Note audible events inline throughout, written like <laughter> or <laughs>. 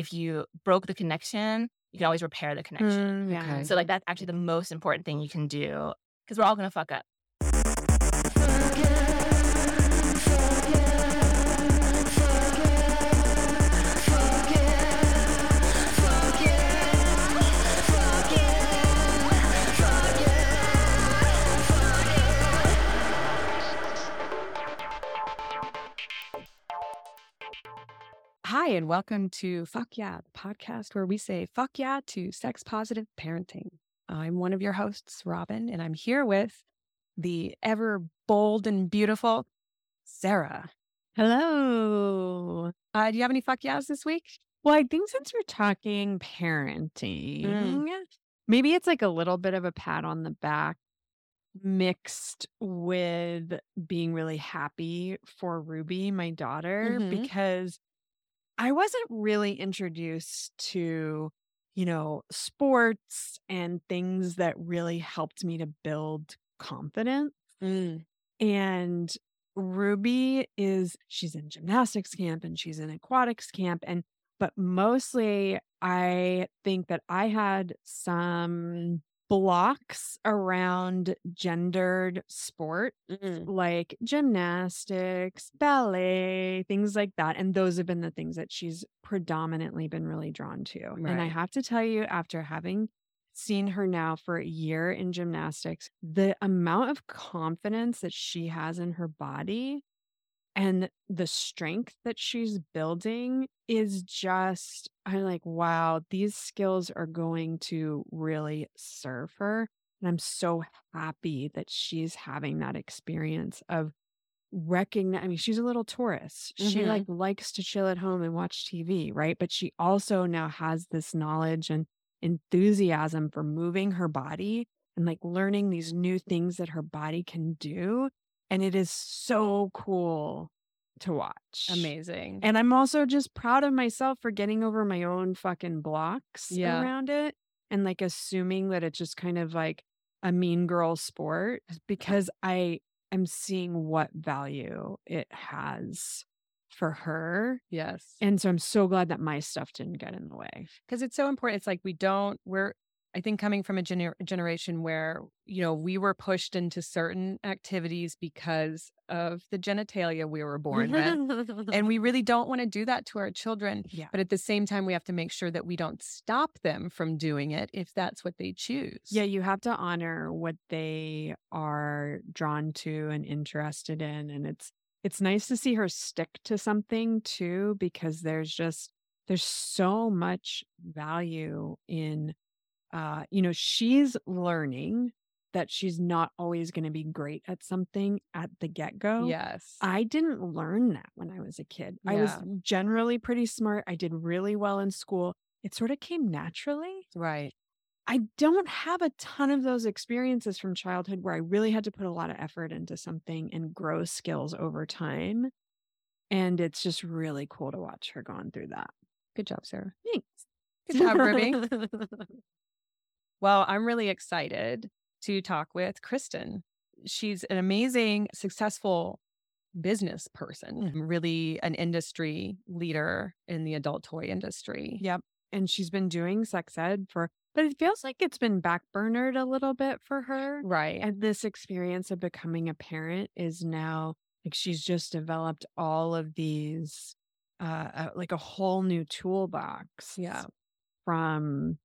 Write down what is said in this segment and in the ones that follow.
if you broke the connection, you can always repair the connection. Mm, yeah. Okay. So like that's actually the most important thing you can do because we're all gonna fuck up. Hi, and welcome to Fuck Yeah, the podcast where we say fuck yeah to sex positive parenting. I'm one of your hosts, Robin, and I'm here with the ever bold and beautiful Sarah. Hello. Uh, do you have any fuck yeahs this week? Well, I think since we're talking parenting, maybe it's like a little bit of a pat on the back mixed with being really happy for Ruby, my daughter, Mhm. because I wasn't really introduced to, you know, sports and things that really helped me to build confidence. Mm. And Ruby is she's in gymnastics camp and she's in aquatics camp and but mostly I think that I had some blocks around gendered sport mm. like gymnastics, ballet, things like that and those have been the things that she's predominantly been really drawn to. And I have to tell you after having seen her now for a year in gymnastics, the amount of confidence that she has in her body and the strength that she's building is just, I'm like, wow, these skills are going to really serve her. And I'm so happy that she's having that experience of recognize. I mean, she's a little Taurus. She Mhm. like likes to chill at home and watch TV, right? But she also now has this knowledge and enthusiasm for moving her body and like learning these new things that her body can do. And it is so cool to watch. Amazing. And I'm also just proud of myself for getting over my own fucking blocks Yeah. around it and like assuming that it's just kind of like a mean girl sport because I am seeing what value it has for her. yes. And so I'm so glad that my stuff didn't get in the way. because it's so important. It's like we don't, we're, I think coming from a gener- generation where, you know, we were pushed into certain activities because of the genitalia we were <laughs> born with. And we really don't want to do that to our children. Yeah. But at the same time, we have to make sure that we don't stop them from doing it if that's what they choose. Yeah, you have to honor what they are drawn to and interested in and it's it's nice to see her stick to something too because there's just there's so much value in uh you know she's learning that she's not always going to be great at something at the get-go. Yes. I didn't learn that when I was a kid. I was generally pretty smart. I did really well in school. It sort of came naturally. right. I don't have a ton of those experiences from childhood where I really had to put a lot of effort into something and grow skills over time. And it's just really cool to watch her going through that. Good job, Sarah. Thanks. Good job, Ruby. <laughs> Well, I'm really excited to talk with Kristen. She's an amazing, successful business person, really an industry leader in the adult toy industry. Yep. And she's been doing sex ed for, but it feels like it's been backburnered a little bit for her. Right. And this experience of becoming a parent is now like she's just developed all of these, uh, uh like a whole new toolbox. Yeah. From,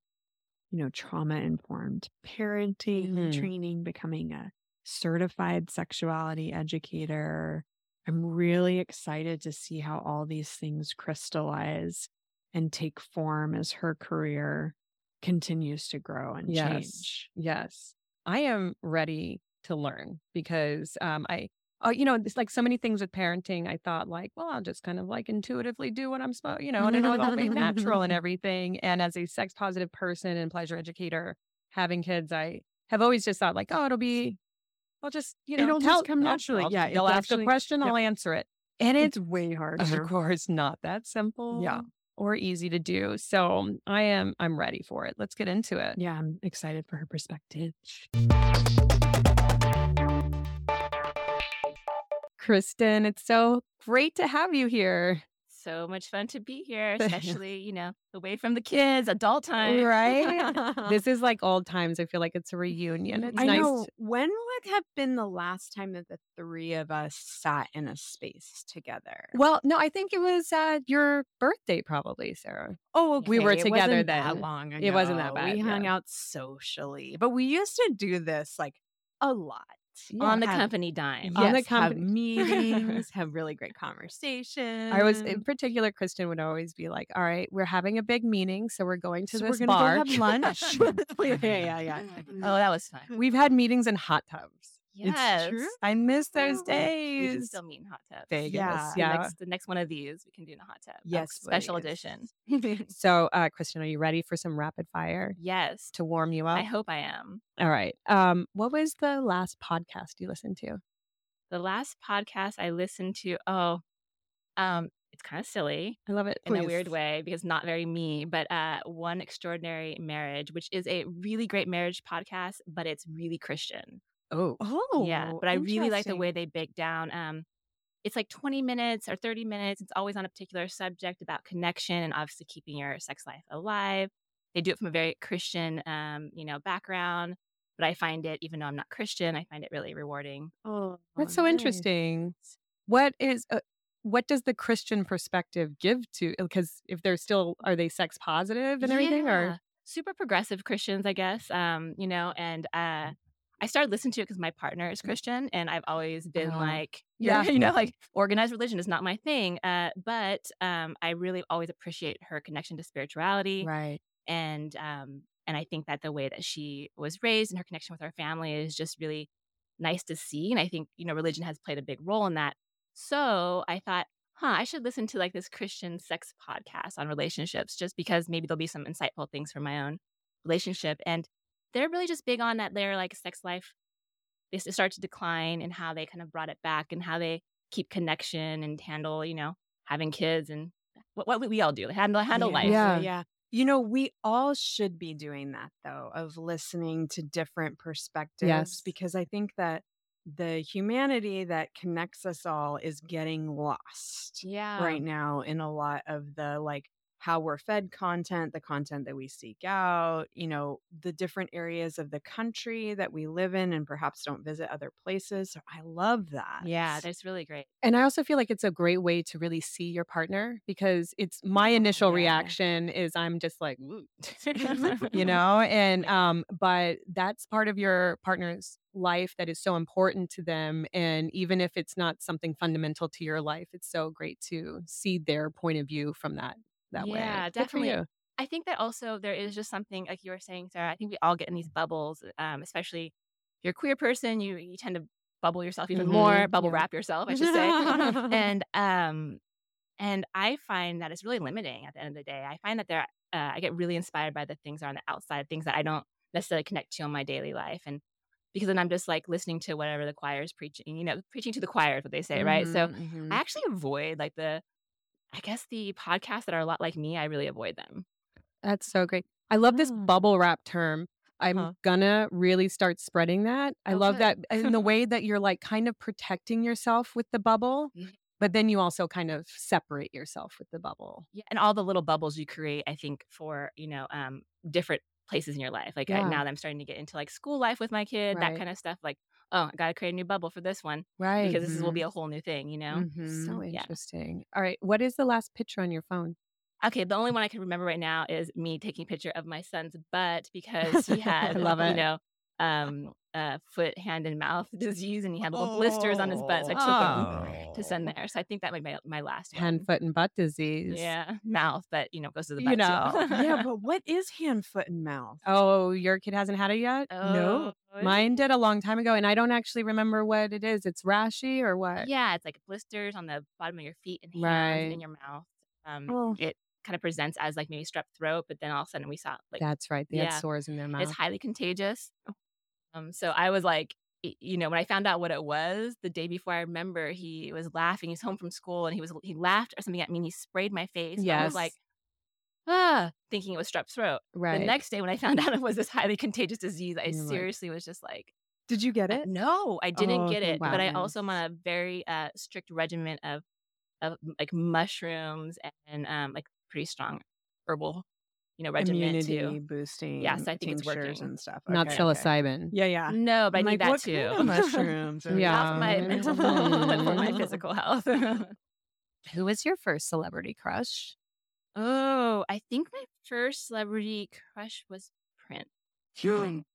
you know, trauma informed parenting, Mhm. training, becoming a certified sexuality educator. I'm really excited to see how all these things crystallize and take form as her career continues to grow and yes. change. Yes. I am ready to learn because um, I, uh, you know, it's like so many things with parenting. I thought like, well, I'll just kind of like intuitively do what I'm supposed, you know, and it'll all being natural and <laughs> everything. And as a sex positive person and pleasure educator, having kids, I have always just thought like, oh, it'll be, I'll just, you know, It'll just tell- come I'll- naturally. I'll- Yeah, they'll ask a question, yep. I'll answer it, and it's It's way <laughs> harder. of course not that simple, Yeah. or easy to do. So I am, I'm ready for it. Let's get into it. Yeah, I'm excited for her perspective. Kristen, it's so great to have you here. so much fun to be here, <laughs> especially, you know, away from the kids, adult time. Right? <laughs> this is like old times. I feel like it's a reunion. It's I nice. know. to- When would have been the last time that the three of us sat in a space together? well, no, I think it was uh, your birthday, probably, Sarah. Oh, okay. We were together wasn't That then. long ago. It wasn't that bad, We hung yeah. out socially, but we used to do this like a lot On the Have- company dime. On the yes, have company- <laughs> meetings, have really great conversations. I was in particular, Kristen would always be like, "All right, we're having a big meeting, so we're going to so this we're gonna bar. go have lunch. <laughs> yeah, yeah, yeah. <laughs> Oh, that was fun. Mm-hmm. We've had meetings in hot tubs. Yes. true. I miss those We can days. still meet in hot tubs. Vegas, Yeah. The yeah. next, the next one of these we can do in a hot tub. A Yes, special please. edition. <laughs> So, uh, Kristen, are you ready for some rapid fire Yes. to warm you up? I hope I am. All right. Um, what was the last podcast you listened to? The last podcast I listened to, oh, um, it's kind of silly I love it. in a weird way because not very me, but uh, One Extraordinary Marriage, which is a really great marriage podcast, but it's really Christian. Oh, Oh, yeah, but I really like the way they break down. Um, it's like 20 minutes or 30 minutes. It's always on a particular subject about connection and obviously keeping your sex life alive. They do it from a very Christian, um, you know, background. But I find it, even though I'm not Christian, I find it really rewarding. Oh, that's so nice. interesting. What is uh, what does the Christian perspective give to? Because if they're still, are they sex positive and everything, or super progressive Christians, I guess. Um, you know, and uh, I started listening to it because my partner is Christian, and I've always been Oh. like, Yeah. <laughs> yeah, you know, like organized religion is not my thing. Uh, but um, I really always appreciate her connection to spirituality, right? and um, and I think that the way that she was raised and her connection with her family is just really nice to see. And I think you know, religion has played a big role in that. So I thought, huh, I should listen to like this Christian sex podcast on relationships just because maybe there'll be some insightful things for my own relationship. And they're really just big on that their like sex life, they start to decline and how they kind of brought it back and how they keep connection and handle, you know, having kids and what, what we all do, handle, handle yeah, life. Yeah. yeah. You know, we all should be doing that though, of listening to different perspectives Yes. because I think that the humanity that connects us all is getting lost Yeah. right now in a lot of the like how we're fed content, the content that we seek out, you know, the different areas of the country that we live in and perhaps don't visit other places. So I love that. Yeah, that's really great. And I also feel like it's a great way to really see your partner because it's my initial Yeah. reaction is I'm just like, <laughs> you know, and um, but that's part of your partner's life that is so important to them. And even if it's not something fundamental to your life, it's so great to see their point of view from that that way. Yeah, Good for definitely. I think that also there is just something like you were saying, Sarah. I think we all get in these bubbles, um, especially if you're a queer person, you you tend to bubble yourself even Mhm, more, bubble yeah. wrap yourself, I should say. <laughs> <laughs> and um, and I find that it's really limiting at the end of the day. I find that there, uh, I get really inspired by the things that are on the outside, things that I don't necessarily connect to in my daily life, and because then I'm just like listening to whatever the choir is preaching, you know, preaching to the choir is what they say, right? So Mhm, mhm. I actually avoid like the, I guess the podcasts that are a lot like me. I really avoid them. That's so great. I love this bubble wrap term. I'm Huh. gonna really start spreading that. I Oh, love good. that in the way that you're like kind of protecting yourself with the bubble, Mhm. but then you also kind of separate yourself with the bubble. Yeah, and all the little bubbles you create, I think, for you know, um, different places in your life. Like I, now that I'm starting to get into like school life with my kid, that kind of stuff. Like, oh, I got to create a new bubble for this one Right. because this will be a whole new thing, you know. Mhm. so yeah. interesting. All right. What is the last picture on your phone? Okay, the only one I can remember right now is me taking a picture of my son's butt because he <laughs> had, love you it. know, um, uh, foot, hand, and mouth <laughs> disease, and he had little blisters on his butt. So I took them to send there. So I think that might be my, my last one. Hand, foot, and butt disease. Yeah, mouth, but you know, goes to the You know. too. yeah, <laughs> but what is hand, foot, and mouth? Oh, your kid hasn't had it yet? no. Oh, Mine did a long time ago, and I don't actually remember what it is. It's rashy or what? Yeah, it's like blisters on the bottom of your feet and hands Right. and in your mouth. Um, Oh. it kind of presents as like maybe strep throat, but then all of a sudden we saw like That's right. They had Yeah. sores in their mouth. it's highly contagious. Um, so I was like, you know, when I found out what it was the day before, I remember he was laughing. He's home from school and he was he laughed or something at me and he sprayed my face. and I was like, ah, thinking it was strep throat. right. The next day when I <laughs> found out it was this highly contagious disease, I You're like, seriously was just like, Did you get it? No, I didn't Oh, get it, but I also am on a very uh, strict regimen of of like mushrooms and um like pretty strong herbal, you know, regimen Immunity too. boosting. Yes, I think it's tinctures working. and stuff. Not Okay, okay. psilocybin. Yeah, yeah. No, but I I'm need like, that what too. kind of <laughs> mushrooms? Yeah. For my mental health, but for my <laughs> physical health. <laughs> Who was your first celebrity crush? oh, I think my first celebrity crush was Prince.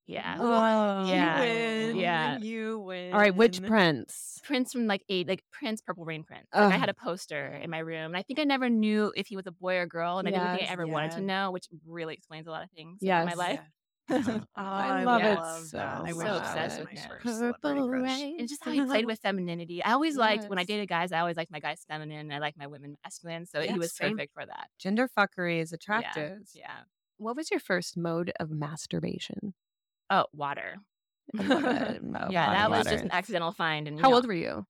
Yeah. Oh, Yeah, You win. yeah. You win. All right, which prince? Prince from like eight, like Prince, Purple Rain Prince. Like, I had a poster in my room, and I think I never knew if he was a boy or girl, and I didn't think I ever wanted to know, which really explains a lot of things in my life. <laughs> Oh, I love it love so that. I much. wish So obsessed with my him. first celebrity. And just how he played <laughs> with femininity. I always liked when I dated guys, I always liked my guys feminine, I like my women masculine. So Yeah, he was same. perfect for that. Gender fuckery is Yeah, attractive. Yeah. What was your first mode of masturbation? Oh, water. I love it. Yeah, that was water. just an accidental find. And How know, old were you?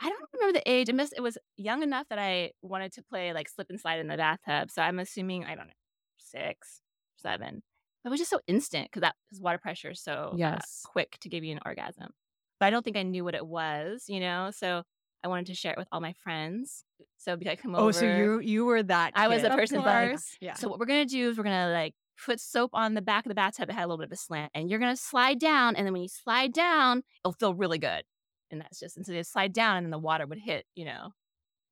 I don't remember the age. I missed, it was young enough that I wanted to play like slip and slide in the bathtub. So I'm assuming I don't know, six, seven. It was just so instant because that because water pressure is so uh, Yes. quick to give you an orgasm. But I don't think I knew what it was, you know. So I wanted to share it with all my friends. So I come over. Oh, so you you were that. I was kid. the person that like. Yeah. so what we're gonna do is we're gonna like put soap on the back of the bathtub that had a little bit of a slant, and you're gonna slide down, and then when you slide down, it'll feel really good. And that's just and so you slide down, and then the water would hit, you know.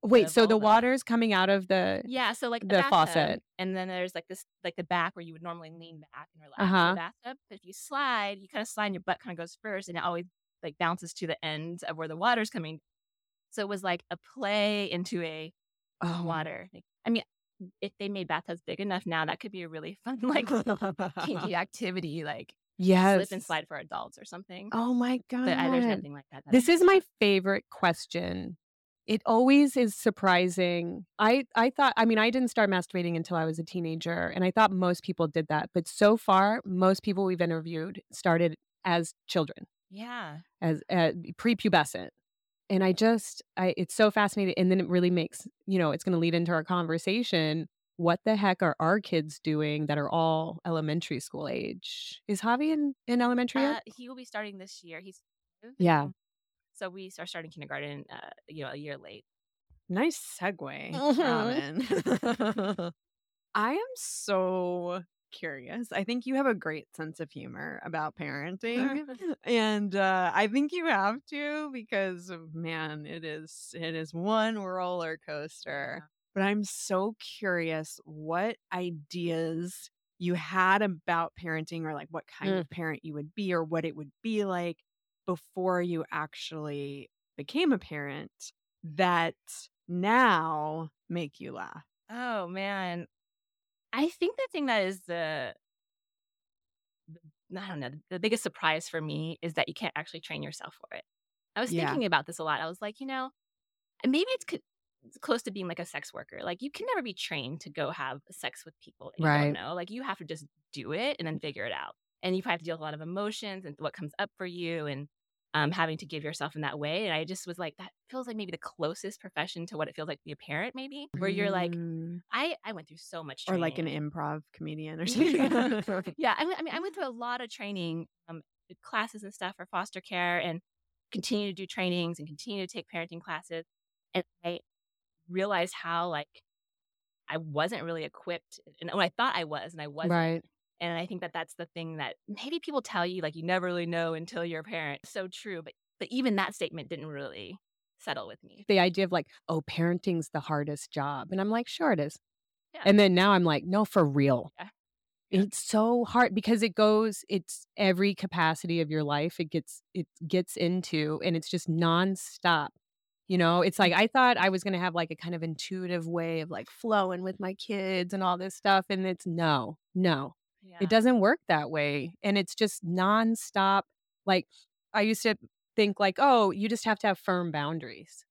Wait, the so the vulva. water's coming out of the Yeah, so like the, The bathtub, faucet. and then there's like this, like the back where you would normally lean back and relax Uh-huh. in the bathtub. But if you slide, you kind of slide, and your butt kind of goes first, and it always like bounces to the end of where the water's coming. So it was like a play into a oh, water. I mean, if they made bathtubs big enough now, that could be a really fun <laughs> like kinky <laughs> activity, like Yes. slip and slide for adults or something. Oh my god. but I, there's nothing like that. This is my favorite question. It always is surprising. I I thought I mean I didn't start masturbating until I was a teenager and I thought most people did that, but so far most people we've interviewed started as children, Yeah. as uh, prepubescent. And I just I it's so fascinating and then it really makes, you know, it's going to lead into our conversation. What the heck are our kids doing that are all elementary school age? Is Javi in, in elementary Uh, yet? he will be starting this year. He's Yeah. So we are starting kindergarten, uh, you know, a year late. Nice segue, <laughs> Mhm. <laughs> I am so curious. I think you have a great sense of humor about parenting. <laughs> and uh, I think you have to because man, it is it is one roller coaster. But I'm so curious what ideas you had about parenting or like what kind Mm. of parent you would be or what it would be like before you actually became a parent that now make you laugh. Oh man, I think the thing that is the, I don't know the biggest surprise for me is that you can't actually train yourself for it. I was Yeah. thinking about this a lot. I was like, you know, maybe it's, co- it's close to being like a sex worker. Like you can never be trained to go have sex with people that you Right. don't know. Like you have to just do it and then figure it out. And you probably have to deal with a lot of emotions and what comes up for you and um, having to give yourself in that way. And I just was like, that feels like maybe the closest profession to what it feels like to be a parent, maybe, where you're like, Mm. I, I went through so much or like an improv comedian or <laughs> something. yeah, <laughs> I, I mean, I went through a <laughs> lot of training, um, classes and stuff for foster care, and continue to do trainings and continue to take parenting classes. And I realized how like I wasn't really equipped, and well, I thought I was, and I wasn't. Right. And I think that that's the thing that maybe people tell you like you never really know until you're a parent. So true, but but even that statement didn't really settle with me. the idea of like, oh, parenting's the hardest job. And I'm like, sure it is. Yeah. And then now I'm like, no, for real. Yeah. It's so hard because it goes, it's every capacity of your life it gets it gets into and it's just nonstop. You know, it's like I thought I was gonna have like a kind of intuitive way of like flowing with my kids and all this stuff. And it's no, no. Yeah. It doesn't work that way. And it's just nonstop. Like I used to think like, oh, you just have to have firm boundaries.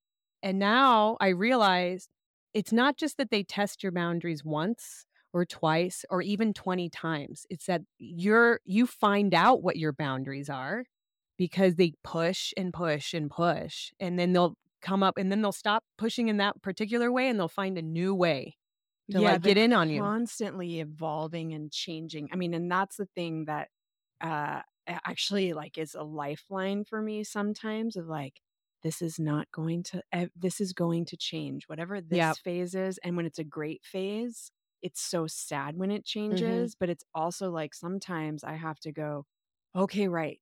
And now I realize it's not just that they test your boundaries once or twice or even 20 times. It's that you're you find out what your boundaries are because they push and push and push and then they'll come up and then they'll stop pushing in that particular way and they'll find a new way to like get in on you. Constantly evolving and changing. I mean, and that's the thing that uh actually like is a lifeline for me sometimes of like this is not going to this is going to change whatever this yep. phase is and when it's a great phase it's so sad when it mm-hmm. changes mm-hmm. but it's also like sometimes i have to go okay right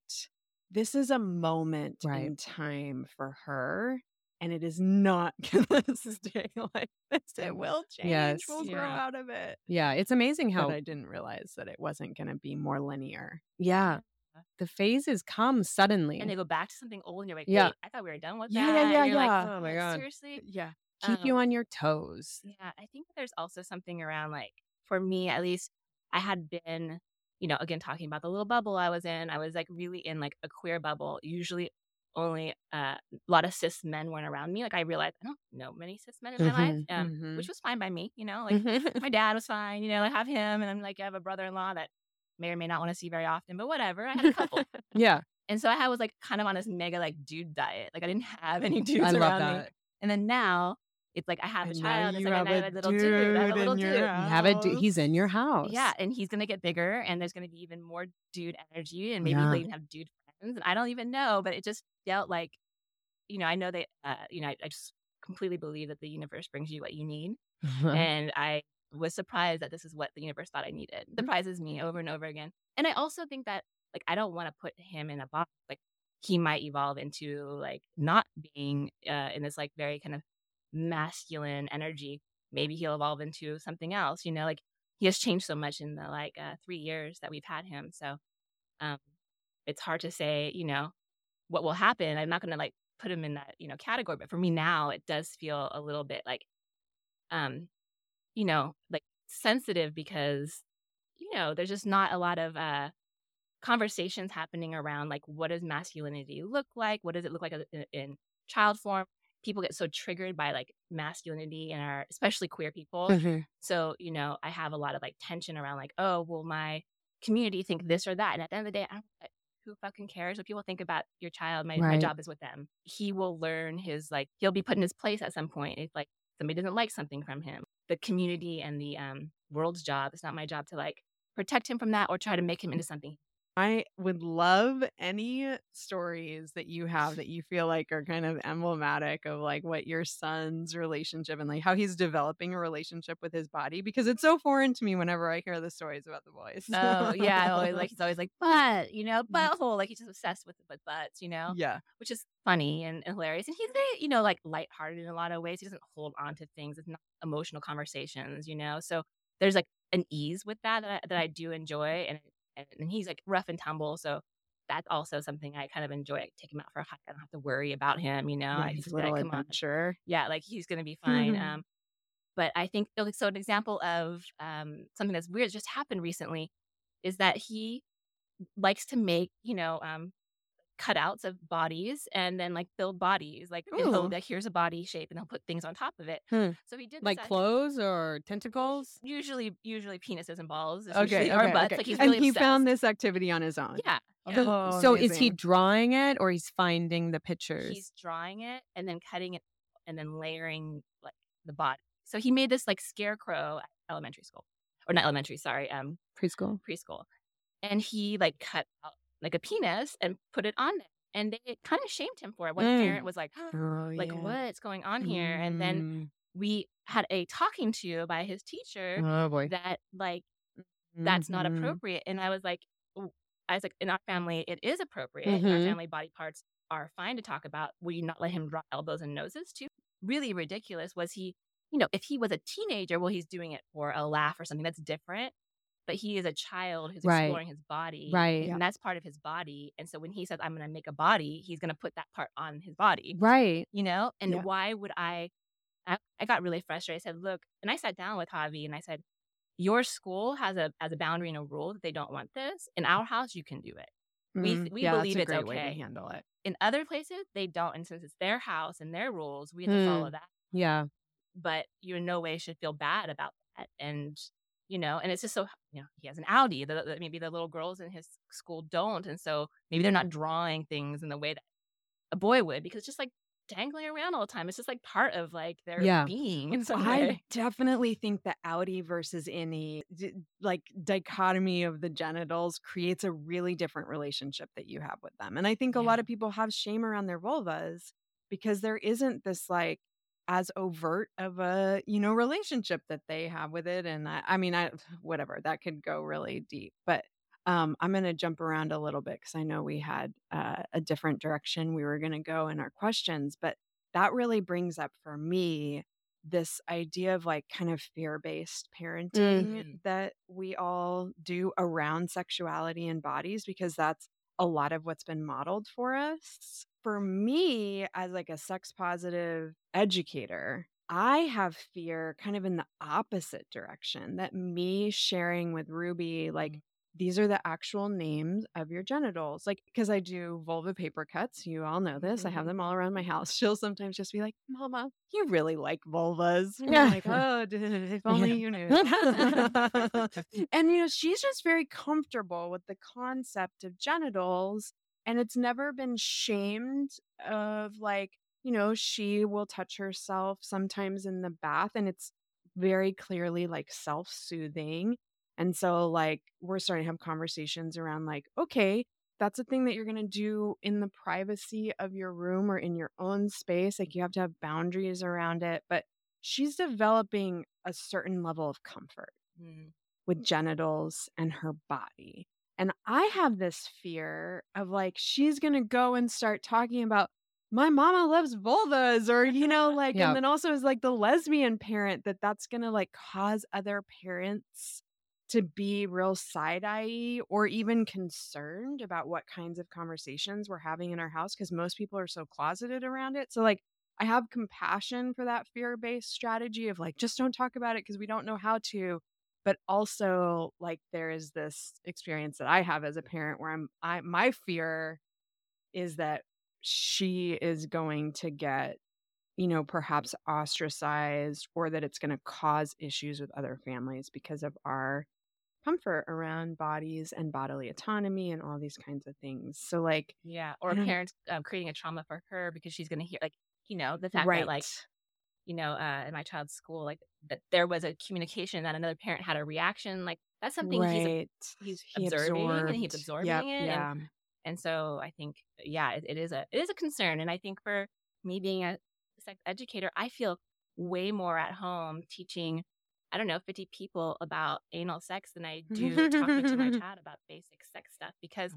this is a moment right. in time for her and it is not <laughs> gonna stay like this. It will change. Yes. We'll yeah. grow out of it. Yeah. It's amazing how but I didn't realize that it wasn't gonna be more linear. Yeah the phases come suddenly. And they go back to something old and you're like, yeah. I thought we were done with yeah, that. Yeah, yeah, yeah. Like, oh my God. Seriously? Yeah. Keep um, you on your toes. Yeah. I think there's also something around like, for me at least, I had been, you know, again, talking about the little bubble I was in. I was like really in like a queer bubble. Usually only uh, a lot of cis men weren't around me. Like I realized I don't know many cis men in mm-hmm, my life, um, mm-hmm. which was fine by me. You know, like my dad was fine. You know, I have him, and I'm like I have a brother-in-law that may or may not want to see very often, but whatever. I had a couple. <laughs> yeah. And so I had was like kind of on this mega like dude diet. Like I didn't have any <laughs> dudes I around me. And then now it's like I have a and child. It's like I have a little dude. dude. I have a little dude. You have a dude. He's in your house. Yeah, and he's gonna get bigger, and there's gonna be even more dude energy, and maybe yeah. they even have dude. And I don't even know, but it just felt like, you know, I know that, uh, you know, I, I just completely believe that the universe brings you what you need, <laughs> and I was surprised that this is what the universe thought I needed. Mm-hmm. Surprises me over and over again. And I also think that like I don't want to put him in a box. Like he might evolve into like not being uh, in this like very kind of masculine energy. Maybe he'll evolve into something else. You know, like he has changed so much in the like uh, three years that we've had him. So um, it's hard to say. You know, what will happen. I'm not going to like put them in that you know category. But for me now, it does feel a little bit like um you know, like sensitive because, you know, there's just not a lot of uh, conversations happening around like what does masculinity look like? What does it look like in, in child form? People get so triggered by like masculinity and our, especially queer people. Mm-hmm. So, you know, I have a lot of like tension around like, oh, will my community think this or that? And at the end of the day, I don't, who fucking cares what people think about your child? My, right. my job is with them. He will learn his like, he'll be put in his place at some point if like somebody doesn't like something from him the community and the um, world's job. It's not my job to like protect him from that or try to make him into something I would love any stories that you have that you feel like are kind of emblematic of like what your son's relationship and like how he's developing a relationship with his body because it's so foreign to me whenever I hear the stories about the boys. Oh yeah, I always like <laughs> he's always like butt, you know, mm-hmm. butthole, like he's just obsessed with with butts, you know. Yeah, which is funny and, and hilarious, and he's very you know like lighthearted in a lot of ways. He doesn't hold on to things. It's not emotional conversations, you know. So there's like an ease with that that I, that I do enjoy, and and he's like rough and tumble. So that's also something I kind of enjoy. I take him out for a hike. I don't have to worry about him, you know. Yeah, he's a little like, adventure. Yeah, like he's gonna be fine. Mm-hmm. <laughs> Um, but I think so. An example of um, something that's weird just happened recently is that he likes to make you know um, cutouts of bodies and then like build bodies. Like he'll like here's a body shape and he'll put things on top of it. Hmm. So he did like clothes or tentacles. Usually, usually penises and balls. Okay, <laughs> okay, butts. Okay. Like he's really and he obsessed. found this activity on his own. Yeah. yeah. Oh, so amazing. is he drawing it or he's finding the pictures? He's drawing it and then cutting it and then layering like the body. So he made this like scarecrow at elementary school, or not elementary. Sorry, um, preschool. Preschool, and he like cut out like a penis and put it on there. And they kind of shamed him for it. One mm. parent was like, oh, like, yeah. what's going on here? Mm. And then mm. we had a talking to by his teacher oh, boy. that like that's mm-hmm. not appropriate. And I was like, I was like, in our family, it is appropriate. Mm-hmm. Our family body parts are fine to talk about. Will you not let him draw elbows and noses too? Really ridiculous. Was he, you know, if he was a teenager, well, he's doing it for a laugh or something that's different but he is a child who's right. exploring his body. Right. And that's part of his body. And so when he says, I'm going to make a body, he's going to put that part on his body. Right. You know? And yeah. why would I, I, I got really frustrated. I said, look, and I sat down with Javi and I said, your school has a, as a boundary and a rule that they don't want this. In our house, you can do it. Mm-hmm. We, we yeah, believe it's okay. to handle it. In other places, they don't. And since it's their house and their rules, we have to mm. follow that. Yeah. But you in no way should feel bad about that. And you know, and it's just so, you know, he has an outie that, maybe the little girls in his school don't. And so maybe they're not drawing things in the way that a boy would because just like dangling around all the time. It's just like part of like their yeah. being. And so I definitely think the outie versus innie like dichotomy of the genitals creates a really different relationship that you have with them. And I think yeah. a lot of people have shame around their vulvas because there isn't this like as overt of a you know relationship that they have with it and i, I mean i <sighs> whatever that could go really deep but um, i'm going to jump around a little bit because i know we had uh, a different direction we were going to go in our questions but that really brings up for me this idea of like kind of fear based parenting Mm-hmm. that we all do around sexuality and bodies because that's a lot of what's been modeled for us. For me, as like a sex positive educator, I have fear kind of in the opposite direction that me sharing with Ruby, like, mm-hmm. these are the actual names of your genitals. Like, because I do vulva paper cuts. You all know this. I have mm-hmm. them all around my house. <laughs> She'll sometimes just be like, Mama, you really like vulvas. And I'm like, oh, if <laughs> only you knew. <laughs> and, you know, she's just very comfortable with the concept of genitals. And it's never been shamed of like, you know, she will touch herself sometimes in the bath and it's very clearly like self soothing. And so, like, we're starting to have conversations around, like, okay, that's a thing that you're going to do in the privacy of your room or in your own space. Like, you have to have boundaries around it. But she's developing a certain level of comfort Mm. with genitals and her body. And I have this fear of like, she's going to go and start talking about, my mama loves vulvas, or, you know, <laughs> like, Yeah. and then also as like the lesbian parent, that that's going to like cause other parents to be real side eye or even concerned about what kinds of conversations we're having in our house because most people are so closeted around it. So, like, I have compassion for that fear based strategy of like, just don't talk about it because we don't know how to. But also, like, there is this experience that I have as a parent where I'm, I, my fear is that she is going to get, you know, perhaps ostracized or that it's going to cause issues with other families because of our comfort around bodies and bodily autonomy and all these kinds of things. So, like, Yeah. Or parents um, creating a trauma for her because she's going to hear, like, you know, the fact right. that, like, you know, uh, in my child's school, like, that there was a communication that another parent had a reaction. Like, that's something he's, right. he's He observing and he's absorbing Yep, it. And Yeah. And so I think, yeah, it, it is a it is a concern. And I think for me being a sex educator, I feel way more at home teaching, I don't know, 50 people about anal sex than I do talking to my <laughs> child about basic sex stuff. Because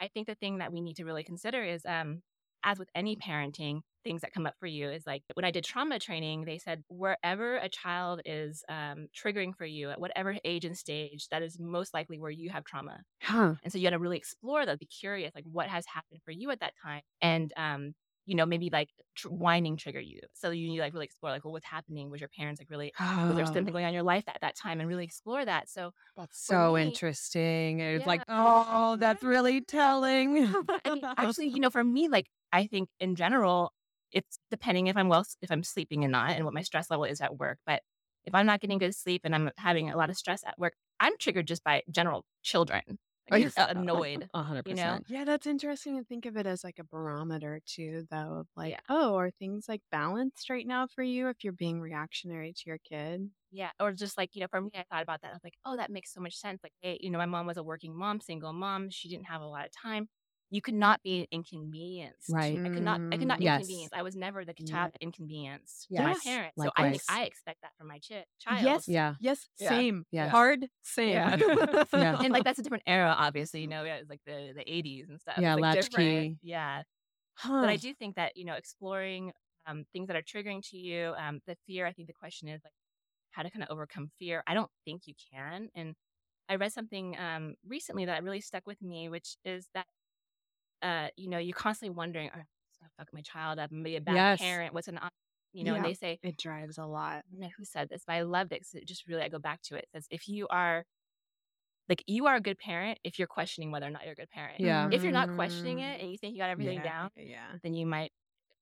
I think the thing that we need to really consider is, um, as with any parenting, things that come up for you is like when I did trauma training, they said wherever a child is um, triggering for you at whatever age and stage, that is most likely where you have trauma. Huh. And so you got to really explore that, be curious, like what has happened for you at that time. And, um, you know, maybe like tr- whining trigger you. So you need to like really explore, like, well, what's happening? Was your parents like really, was there Oh, something going on in your life at that time and really explore that. So, That's so me- interesting. It's like, oh, that's really telling. <laughs> I mean, <laughs> actually, you know, for me, like, I think in general, it's depending if I'm well, if I'm sleeping or not, and what my stress level is at work. But if I'm not getting good sleep and I'm having a lot of stress at work, I'm triggered just by general children. Like, I'm oh, just annoyed. A hundred you know? percent. Yeah, that's interesting to think of it as like a barometer too, though. Of like, Yeah. oh, are things like balanced right now for you if you're being reactionary to your kid? Yeah. Or just like, you know, for me, I thought about that. I was like, oh, that makes so much sense. Like, hey, you know, my mom was a working mom, single mom. She didn't have a lot of time. You could not be inconvenienced. Right. I could not, I could not Yes. inconvenience. I was never the Yeah. child that inconvenienced to my Yes. parents. So I think I expect that from my chi- child. Yes. Yeah. Yes, Yeah. same. Yeah. Hard, same. Yeah. <laughs> Yeah. and like that's a different era, obviously. You know, yeah, it's like the the eighties and stuff. Yeah, It's, like, latchkey. different. Yeah, Huh. but I do think that you know, exploring um, things that are triggering to you, um, the fear. I think the question is like how to kind of overcome fear. I don't think you can. And I read something um, recently that really stuck with me, which is that uh, you know, you're constantly wondering, "Oh, fuck my child up, and be a bad Yes. parent. What's an, you know? And they say it drives a lot. I don't know who said this, but I loved it it just really I go back to it. It says if you are like you are a good parent if you're questioning whether or not you're a good parent. Yeah. If you're not questioning it and you think you got everything yeah. down, Yeah. then you might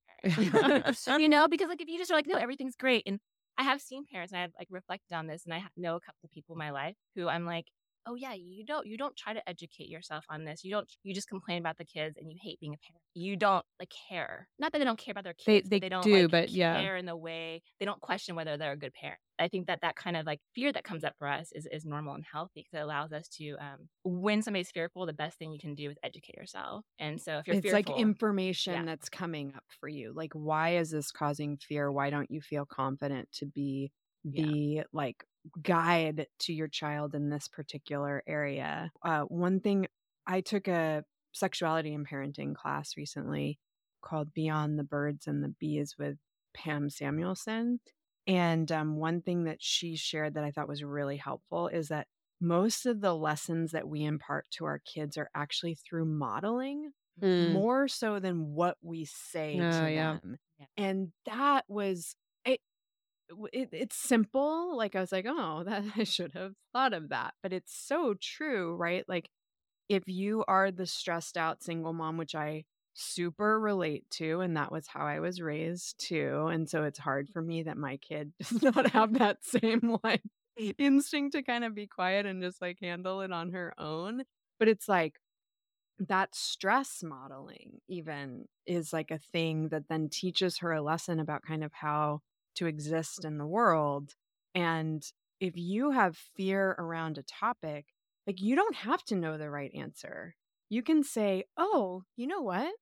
<laughs> be a good parent. <laughs> you know, because like if you just are like, no, everything's great. And I have seen parents and I've like reflected on this and I know a couple of people in my life who I'm like, oh yeah, you don't you don't try to educate yourself on this. You don't you just complain about the kids and you hate being a parent. You don't like care. Not that they don't care about their kids, they but they don't do, like, but yeah. care in the way they don't question whether they're a good parent. I think that that kind of like fear that comes up for us is, is normal and healthy because it allows us to, um, when somebody's fearful, the best thing you can do is educate yourself. And so if you're fearful, it's fearful, like information yeah. that's coming up for you. Like, why is this causing fear? Why don't you feel confident to be Yeah. the like guide to your child in this particular area? Uh, one thing I took a sexuality and parenting class recently called Beyond the Birds and the Bees with Pam Samuelson. And um, one thing that she shared that I thought was really helpful is that most of the lessons that we impart to our kids are actually through modeling Mm. more so than what we say Oh, to yeah. them. Yeah. And that was it. It's simple. Like I was like, oh, <laughs> that I should have thought of that. But it's so true, right? Like if you are the stressed out single mom, which I super relate to, and that was how I was raised too. And so it's hard for me that my kid <laughs> does not have that same like instinct to kind of be quiet and just like handle it on her own. But it's like that stress modeling even is like a thing that then teaches her a lesson about kind of how to exist in the world. And if you have fear around a topic, like you don't have to know the right answer. You can say, Oh, you know what?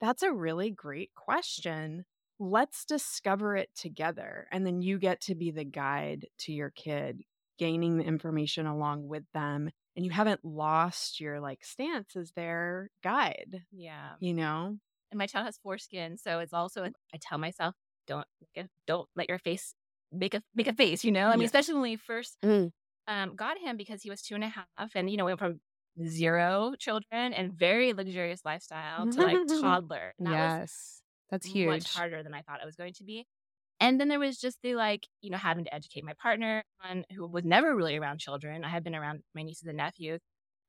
That's a really great question. Let's discover it together. And then you get to be the guide to your kid, gaining the information along with them. And you haven't lost your like stance as their guide, Yeah. you know? And my child has foreskin, so it's also I tell myself don't don't let your face make a make a face. You know, I mean, Yeah. especially when we first Mm. um, got him because he was two and a half, and you know went from zero children and very luxurious lifestyle to like <laughs> toddler. And that yes. That's huge. much harder than I thought it was going to be. And then there was just the like, you know, having to educate my partner on who was never really around children. I had been around my nieces and nephews,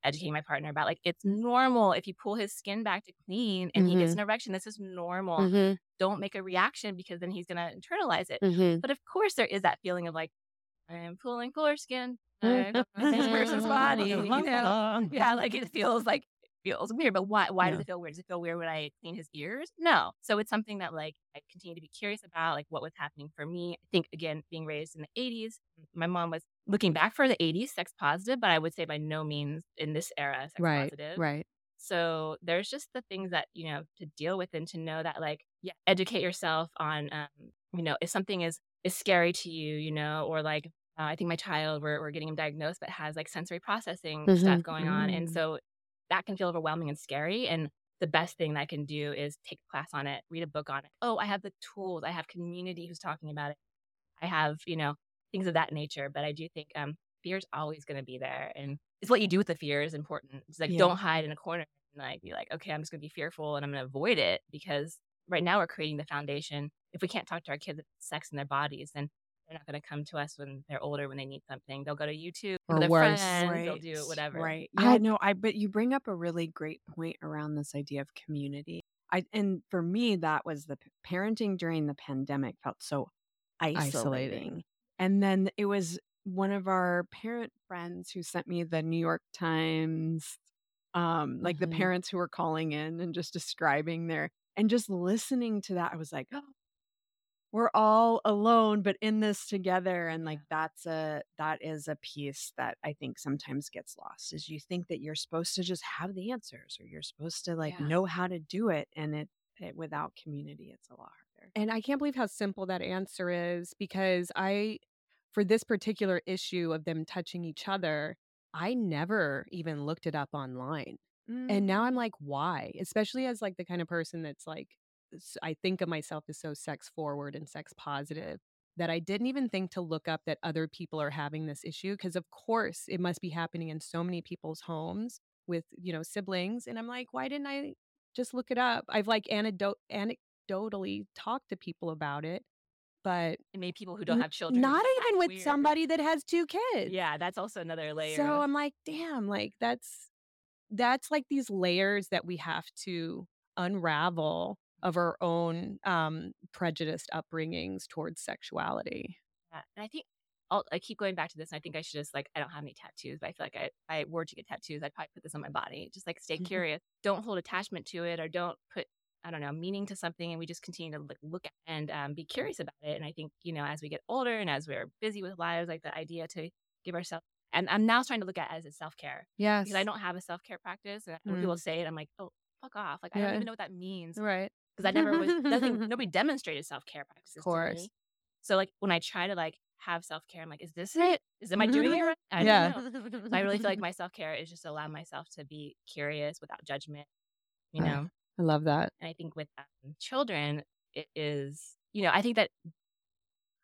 educating my partner about like it's normal if you pull his skin back to clean and he gets an erection. This is normal. Mm-hmm. Don't make a reaction because then he's gonna internalize it. Mm-hmm. But of course there is that feeling of like, <laughs> I am pulling foreskin. I'm this person's body. <laughs> You know? yeah, like it feels like it feels weird. But why why Yeah. does it feel weird? Does it feel weird when I clean his ears? No. So it's something that like I continue to be curious about, like what was happening for me. I think again, being raised in the eighties, my mom was looking back for the eighties, sex positive, but I would say by no means in this era sex Right. positive. Right. So there's just the things that, you know, to deal with and to know that like, yeah, educate yourself on um, you know, if something is is scary to you, you know, or like uh, I think my child, we're, we're getting him diagnosed, but has like sensory processing stuff Mhm. going on. And Mm. so that can feel overwhelming and scary. And the best thing that I can do is take a class on it, read a book on it. Oh, I have the tools. I have community who's talking about it. I have, you know, things of that nature. But I do think um, fear is always going to be there. And it's what you do with the fear is important. It's like, Yeah. don't hide in a corner and like be like, okay, I'm just going to be fearful and I'm going to avoid it because right now we're creating the foundation. If we can't talk to our kids about sex in their bodies, then they're not going to come to us when they're older when they need something. They'll go to YouTube Or their worse. friends. They'll do whatever. Right. I- Yeah, no, I but you bring up a really great point around this idea of community. I and for me that was the parenting during the pandemic felt so isolating. Isolating. And then it was one of our parent friends who sent me the New York Times um like Mhm. the parents who were calling in and just describing their and just listening to that I was like, "Oh, we're all alone but in this together and like that's a that is a piece that i think sometimes gets lost is you think that you're supposed to just have the answers or you're supposed to like Yeah. know how to do it and it, it without community it's a lot harder And I can't believe how simple that answer is because I, for this particular issue of them touching each other, I never even looked it up online. And now mm. I'm like, why? Especially as like the kind of person that's like, I think of myself as so sex forward and sex positive that I didn't even think to look up that other people are having this issue. Cause of course it must be happening in so many people's homes with, you know, siblings. And I'm like, why didn't I just look it up? I've like anecdote, anecdotally talked to people about it, but And maybe people who don't have children. not even with weird. somebody that has two kids. Yeah, that's also another layer. So I'm like, damn, like that's that's like these layers that we have to unravel of our own um prejudiced upbringings towards sexuality. Yeah, And I think I'll, I keep going back to this. And I think I should just like, I don't have any tattoos, but I feel like I, I were to get tattoos, I'd probably put this on my body. Just like stay Mhm. curious. Don't hold attachment to it or don't put I don't know, meaning to something and we just continue to look, look at and um, be curious about it. And I think, you know, as we get older and as we're busy with lives, like the idea to give ourselves, and I'm now starting to look at it as a self care. Yes. Because I don't have a self care practice. And when Mm. people say it, I'm like, oh, fuck off. Like, I don't even know what that means. Right. Because I never was, nothing, <laughs> nobody demonstrated self care practices. Of course. So, like, when I try to like have self care, I'm like, is this it? Is, am I doing it <laughs> right? I don't Yeah. know. So I really feel like my <laughs> self care is just allow myself to be curious without judgment, you know? I love that. And I think with um, children, it is, you know, I think that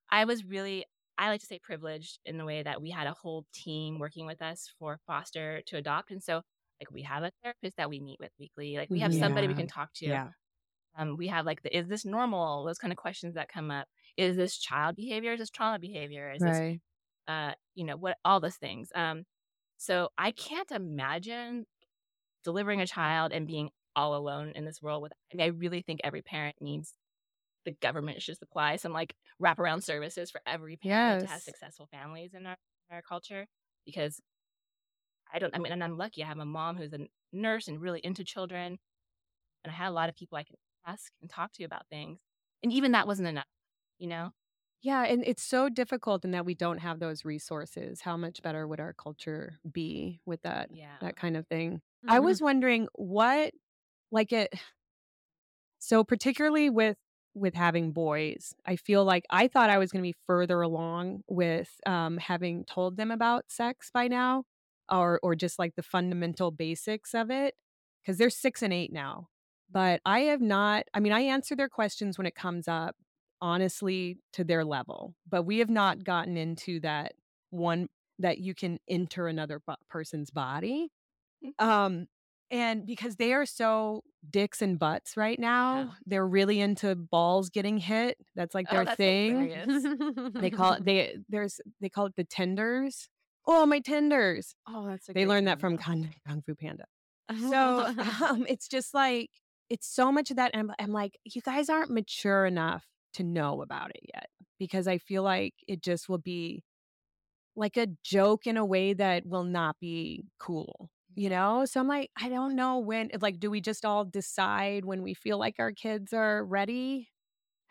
I was really, I like to say privileged in the way that we had a whole team working with us for foster to adopt. And so, like, we have a therapist that we meet with weekly. Like, we have somebody we can talk to. Yeah. Um, we have like the is this normal? Those kind of questions that come up. Is this child behavior? Is this trauma behavior? Is this uh, you know, what all those things. Um, so I can't imagine delivering a child and being all alone in this world with I, mean, I really think every parent needs the government should supply some like wraparound services for every parent to have successful families in our, our culture because I don't I mean and I'm lucky I have a mom who's a nurse and really into children and I had a lot of people I can ask and talk to about things and even that wasn't enough you know Yeah, and it's so difficult in that we don't have those resources. How much better would our culture be with that yeah that kind of thing? I mm-hmm. was wondering what like it so particularly with with having boys, I feel like I thought I was going to be further along with um having told them about sex by now or or just like the fundamental basics of it cuz they're 6 and 8 now. But I have not I mean I answer their questions when it comes up honestly to their level, but we have not gotten into that one that you can enter another person's body um, and because they are so dicks and butts right now, Yeah. they're really into balls getting hit. That's like Oh, their that's thing. They call it they there's they call it the tenders. Oh, my tenders. Oh, that's a They learned that from. Kung, Kung Fu Panda. So <laughs> <laughs> um, it's just like it's so much of that. And I'm, I'm like, you guys aren't mature enough to know about it yet because I feel like it just will be like a joke in a way that will not be cool, you know? So I'm like, I don't know when, like, do we just all decide when we feel like our kids are ready?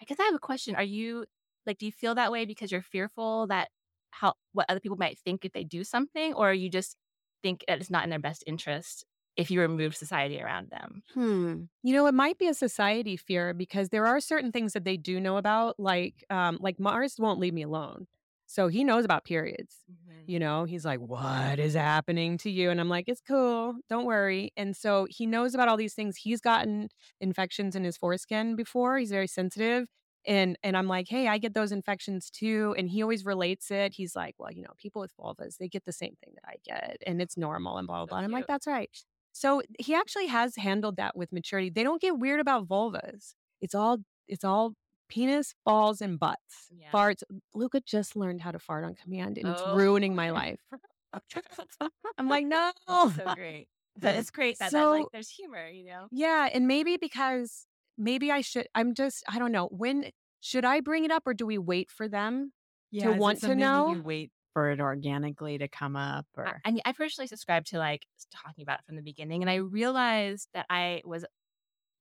I guess I have a question. Are you like, do you feel that way because you're fearful that how what other people might think if they do something, or you just think that it's not in their best interest if you remove society around them? Hmm. You know, it might be a society fear because there are certain things that they do know about, like, um, like Mars won't leave me alone. So he knows about periods. Mm-hmm. You know, he's like, What is happening to you? And I'm like, It's cool. Don't worry. And so he knows about all these things. He's gotten infections in his foreskin before. He's very sensitive. And and I'm like, hey, I get those infections too. And he always relates it. He's like, well, you know, people with vulvas, they get the same thing that I get, and it's normal and blah blah blah. And I'm like, that's right. So he actually has handled that with maturity. They don't get weird about vulvas. It's all it's all penis, balls, and butts. Yeah. Farts. Luca just learned how to fart on command, and it's Oh. ruining my life. <laughs> I'm like, no. so <laughs> great. But it's great that, that like So- there's humor, you know. Yeah, and maybe because maybe I should. I'm just. I don't know. When should I bring it up, or do we wait for them? Yeah, is it want to that know? You wait for it organically to come up, I- or And I personally subscribe to like talking about it from the beginning, and I realized that I was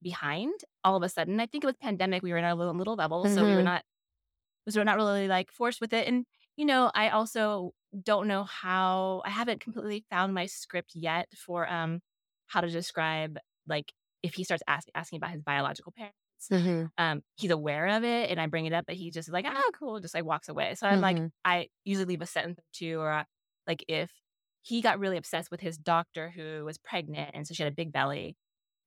behind all of a sudden. I think it was pandemic. We were in our little, little bubble, so we were Mhm. not was we not really like forced with it. And you know, I also don't know how. I haven't completely found my script yet for um how to describe like if he starts ask, asking about his biological parents. Um, he's aware of it, and I bring it up, but he just is like, ah, cool, just like walks away. So I'm like, Mhm. I usually leave a sentence or two, or uh, like if he got really obsessed with his doctor who was pregnant, and so she had a big belly,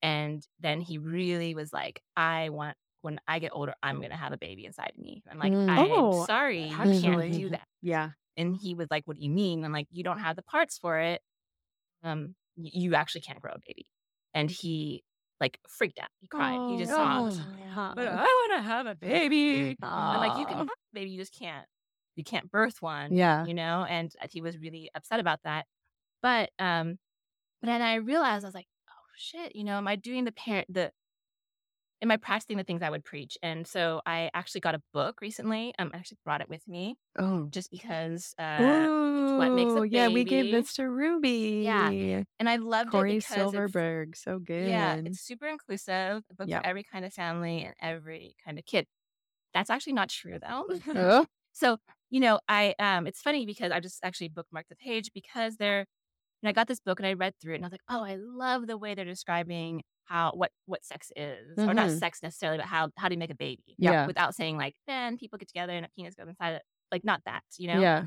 and then he really was like, I want when I get older, I'm gonna have a baby inside of me. I'm like, Mm. I'm Oh, sorry, you actually. can't do that. yeah, And he was like, What do you mean? I'm like, You don't have the parts for it. Um, y- you actually can't grow a baby. And he like freaked out. He cried. He just Oh. sobbed. But I want to have a baby. I'm like, you can Aw. have a baby, you just can't. You can't birth one. Yeah. You know, and uh, he was really upset about that. But um, but then I realized I was like, oh shit, you know, am I doing the parent the am I practicing the things I would preach. And so I actually got a book recently. Um, I actually brought it with me Oh. just because uh, Ooh, what makes a yeah, we gave baby. this to Ruby. and I loved Cory it because it's Silverberg. So good. yeah, it's super inclusive, a book Yep. for every kind of family and every kind of kid. That's actually not true though. Oh, <laughs> So, you know, I um it's funny because I just actually bookmarked the page because they're and I got this book and I read through it and I was like, oh, I love the way they're describing how what what sex is. Or not Mhm. sex necessarily, but how how do you make a baby? Yeah. Without saying like, then people get together and a penis goes inside it. Like not that, you know? Yeah.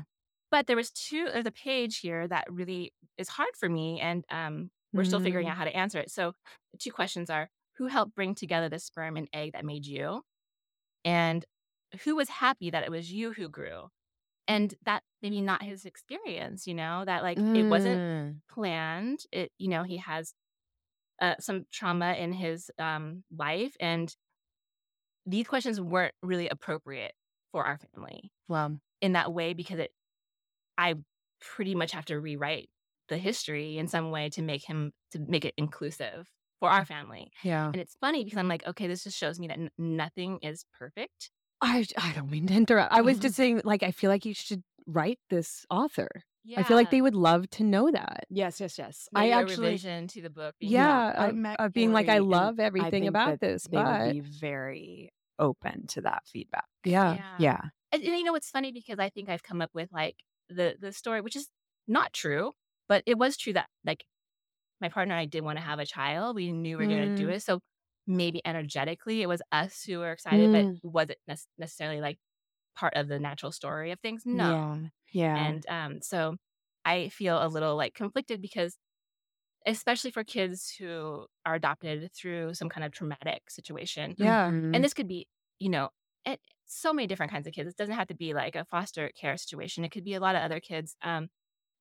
But there was two there's a page here that really is hard for me and um we're still figuring Mm. out how to answer it. So the two questions are who helped bring together the sperm and egg that made you? And who was happy that it was you who grew? And that maybe not his experience, you know, that like it wasn't Mm. planned. It, you know, he has uh, some trauma in his um, life, and these questions weren't really appropriate for our family Wow. in that way because it, I pretty much have to rewrite the history in some way to make him to make it inclusive for our family. Yeah. And it's funny because I'm like, okay, this just shows me that n- nothing is perfect. I I don't mean to interrupt. I was just saying, like, I feel like you should write this author. Yeah. I feel like they would love to know that. yes, yes, yes. Maybe I actually, revision to the book. being Yeah, I of- being like, I love I everything think about this, They but would be very open to that feedback. yeah. Yeah. And, and you know what's funny because I think I've come up with like the the story, which is not true, but it was true that like my partner and I did want to have a child. We knew we were going to do Mm. it, so maybe energetically it was us who were excited, Mm. but was it nec- necessarily like part of the natural story of things? No. Yeah. Yeah. And um, so I feel a little like conflicted because, especially for kids who are adopted through some kind of traumatic situation, Yeah. And this could be, you know, it, so many different kinds of kids. It doesn't have to be like a foster care situation. It could be a lot of other kids, um,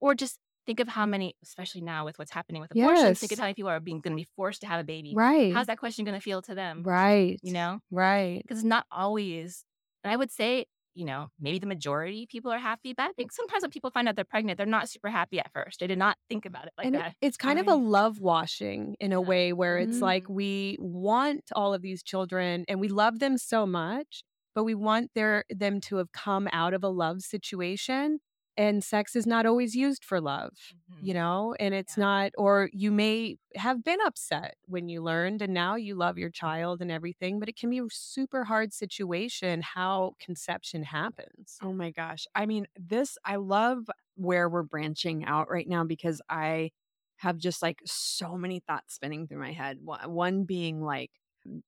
or just think of how many, especially now with what's happening with abortions. Think of how many people are being going to be forced to have a baby. Right. How's that question going to feel to them? Right. You know, Right. because it's not always. And I would say, you know, maybe the majority of people are happy, but I think sometimes when people find out they're pregnant, they're not super happy at first. They did not think about it like and that. it's kind of a love washing in a way where it's like Mm. we want all of these children and we love them so much but we want their them to have come out of a love situation and sex is not always used for love you know and it's Yeah. not or you may have been upset when you learned and now you love your child and everything but it can be a super hard situation how conception happens Oh my gosh. I mean, this, I love where we're branching out right now because I have just like so many thoughts spinning through my head. One being like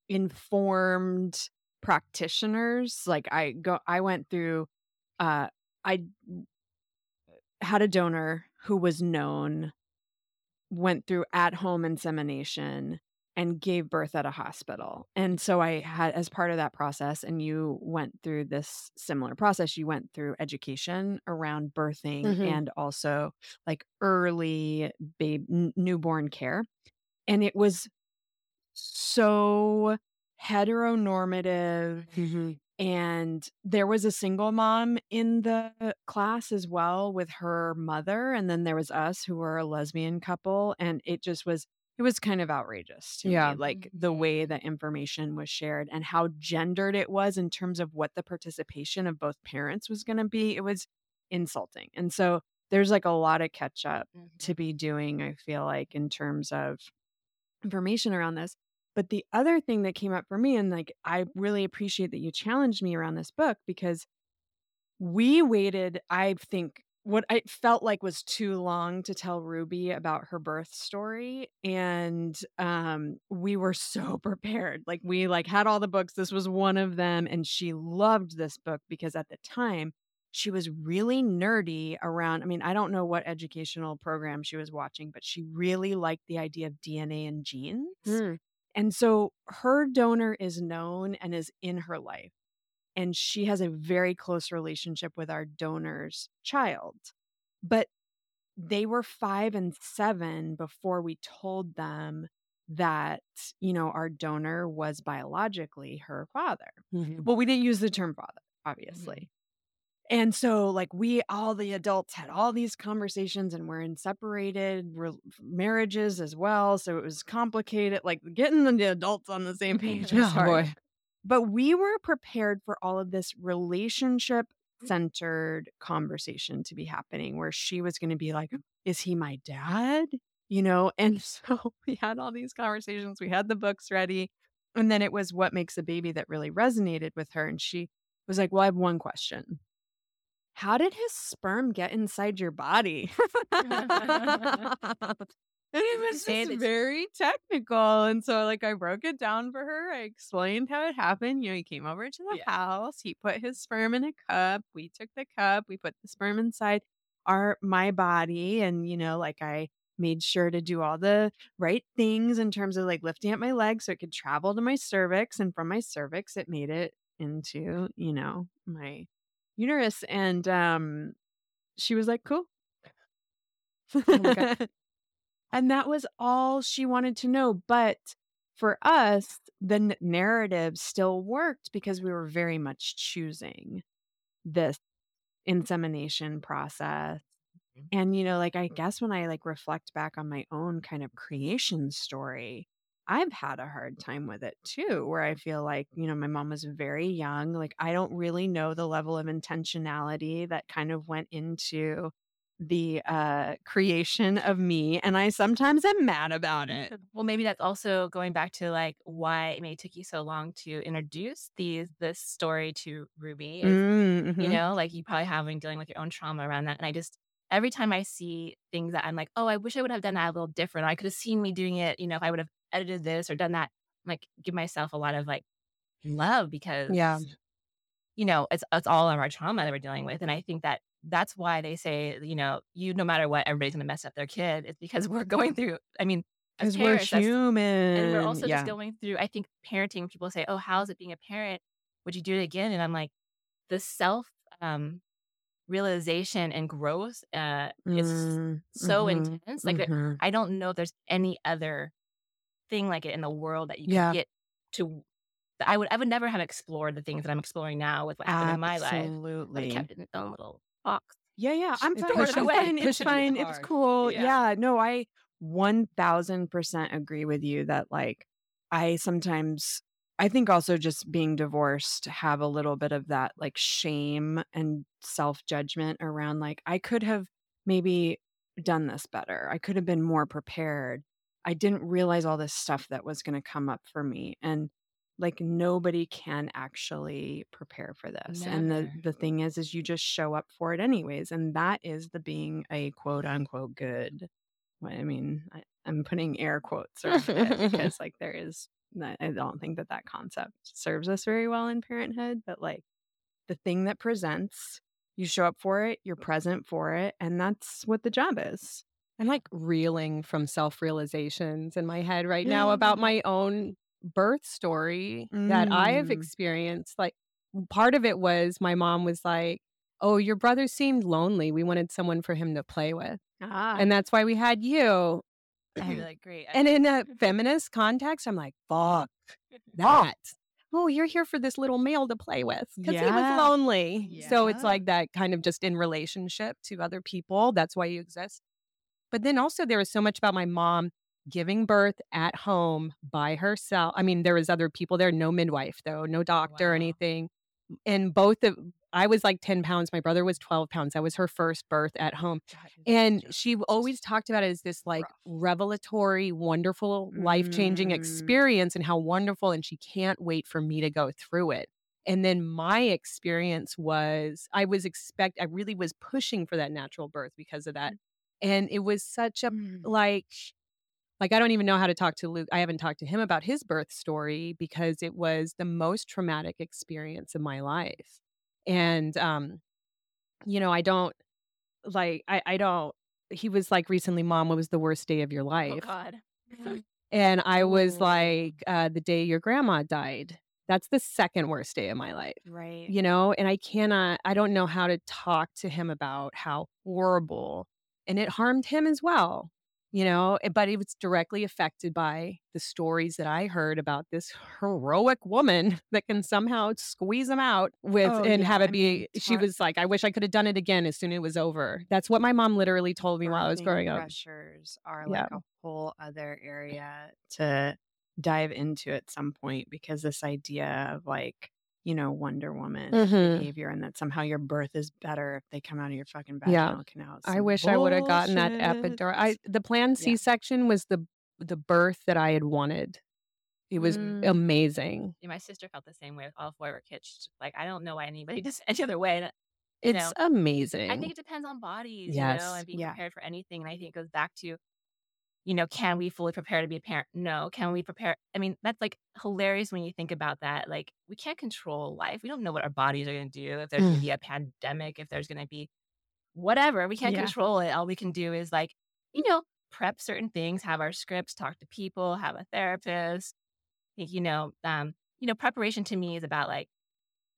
informed practitioners. Like I go, I went through, uh, I had a donor who was known, went through at home insemination and gave birth at a hospital. And so I had, as part of that process, and you went through this similar process, you went through education around birthing Mhm. and also like early babe, n- newborn care. And it was so heteronormative and there was a single mom in the class as well with her mother and then there was us who were a lesbian couple and it just was it was kind of outrageous to Yeah. me like the mm-hmm. way that information was shared and how gendered it was in terms of what the participation of both parents was going to be it was insulting and so there's like a lot of catch up mm-hmm. to be doing i feel like in terms of information around this but the other thing that came up for me and like i really appreciate that you challenged me around this book because we waited i think what I felt like was too long to tell Ruby about her birth story and um we were so <laughs> prepared like we like had all the books this was one of them and she loved this book because at the time she was really nerdy around I mean I don't know what educational program she was watching but she really liked the idea of DNA and genes Mm. And so her donor is known and is in her life. And she has a very close relationship with our donor's child. But they were five and seven before we told them that, you know, our donor was biologically her father. Mhm. Well, we didn't use the term father, obviously. And so, like, we all the adults had all these conversations and we're in separated re- marriages as well. So it was complicated. Like, getting the adults on the same page mm-hmm. was Oh, hard. boy. But we were prepared for all of this relationship centered conversation to be happening where she was going to be like, Is he my dad? You know, <laughs> and so we had all these conversations. We had the books ready. And then it was what makes a baby that really resonated with her. And she was like, Well, I have one question. How did his sperm get inside your body? And <laughs> <laughs> it was just very technical. And so, like, I broke it down for her. I explained how it happened. You know, he came over to the Yeah. house. He put his sperm in a cup. We took the cup. We put the sperm inside our my body. And, you know, like I made sure to do all the right things in terms of like lifting up my legs so it could travel to my cervix. And from my cervix, it made it into, you know, my uterus. And um she was like, cool. Oh <laughs> and that was all she wanted to know. But for us, the n- narrative still worked because we were very much choosing this insemination process. And, you know, like, I guess when I like reflect back on my own kind of creation story, I've had a hard time with it too, where I feel like, you know, my mom was very young. Like, I don't really know the level of intentionality that kind of went into the uh creation of me and i sometimes am mad about it <laughs> Well, maybe that's also going back to like why it may took you so long to introduce these this story to Ruby. is, Mhm. You know, like you probably have been dealing with your own trauma around that. And I just every time I see things that I'm like, oh, I wish I would have done that a little different. I could have seen me doing it, you know, if I would have edited this or done that. I'm like give myself a lot of like love because Yeah. you know, it's it's all of our trauma that we're dealing with. And I think that that's why they say, you know, you no matter what, everybody's gonna mess up their kid. It's because we're going through. I mean, because we're human and we're also yeah just going through. I think parenting. People say, "Oh, how's it being a parent? Would you do it again?" And I'm like, the self um, realization and growth uh, is Mm, so mhm, intense. Like, mhm. I don't know if there's any other thing like it in the world that you can Yeah. get to. I would. I would never have explored the things that I'm exploring now with what happened in my life. Absolutely kept it in its own little box. Yeah, yeah. I'm It's fine. I'm fine. It's fine. It's cool. Yeah. Yeah. No, I 1000% agree with you that, like, I sometimes, I think also just being divorced, have a little bit of that, like, shame and self judgment around, like, I could have maybe done this better. I could have been more prepared. I didn't realize all this stuff that was going to come up for me. And, like nobody can actually prepare for this and the the thing is is you just show up for it anyways and that is the being a quote unquote good well, i mean I, i'm putting air quotes <laughs> around it because like there is i don't think that that concept serves us very well in parenthood but like the thing that presents you show up for it you're present for it and that's what the job is I'm like reeling from self realizations in my head right now about my own birth story that I have Mm. experienced. Like, part of it was my mom was like, Oh, your brother seemed lonely. We wanted someone for him to play with. ah And that's why we had you. <clears throat> I'd be <clears throat> like, great. And in a <laughs> feminist context, I'm like, fuck <laughs> that. Oh, you're here for this little male to play with because he was lonely. So it's like that kind of just in relationship to other people. That's why you exist. But then also, there was so much about my mom giving birth at home by herself. I mean, there was other people there, no midwife though, no doctor or anything. And both of I was like 10 pounds. My brother was 12 pounds. That was her first birth at home. And she always talked about it as this like revelatory, wonderful, life changing Mm. experience and how wonderful. And she can't wait for me to go through it. And then my experience was I was expect I really was pushing for that natural birth because of that. And it was such a Mm. like like I don't even know how to talk to Luke. I haven't talked to him about his birth story because it was the most traumatic experience of my life. And um you know, I don't like I I don't he was like recently mom what was the worst day of your oh life? God. <laughs> and I was Ooh. like uh the day your grandma died. That's the second worst day of my life right you know and i cannot i don't know how to talk to him about how horrible and it harmed him as well you know, eh, but it was directly affected by the stories that I heard about this heroic woman that can somehow squeeze them out with Oh, and yeah, have it be. mean, She was like, I wish I could have done it again as soon as it was over. That's what my mom literally told me while I was growing up. Pressures are Yeah. like a whole other area to dive into at some point because this idea of like, you know, Wonder Woman Mhm. behavior and that somehow your birth is better if they come out of your fucking Yeah. vaginal canal. is I some wish I would have gotten that epidural. I the planned C-section was the the birth that I had wanted. It was Mm. amazing. Yeah, my sister felt the same way with all four of her kids. Like, I don't know why anybody <laughs> does any other way. It's know, amazing. I think it depends on bodies, you know, and being Yeah. prepared for anything. And I think it goes back to, you know, can we fully prepare to be a parent? No. Can we prepare? I mean, that's like hilarious when you think about that. Like, we can't control life. We don't know what our bodies are going to do. If there's going to be a pandemic, if there's going to be whatever, we can't Yeah. control it. All we can do is like, you know, prep certain things, have our scripts, talk to people, have a therapist. Think, you know, um, you know, preparation to me is about like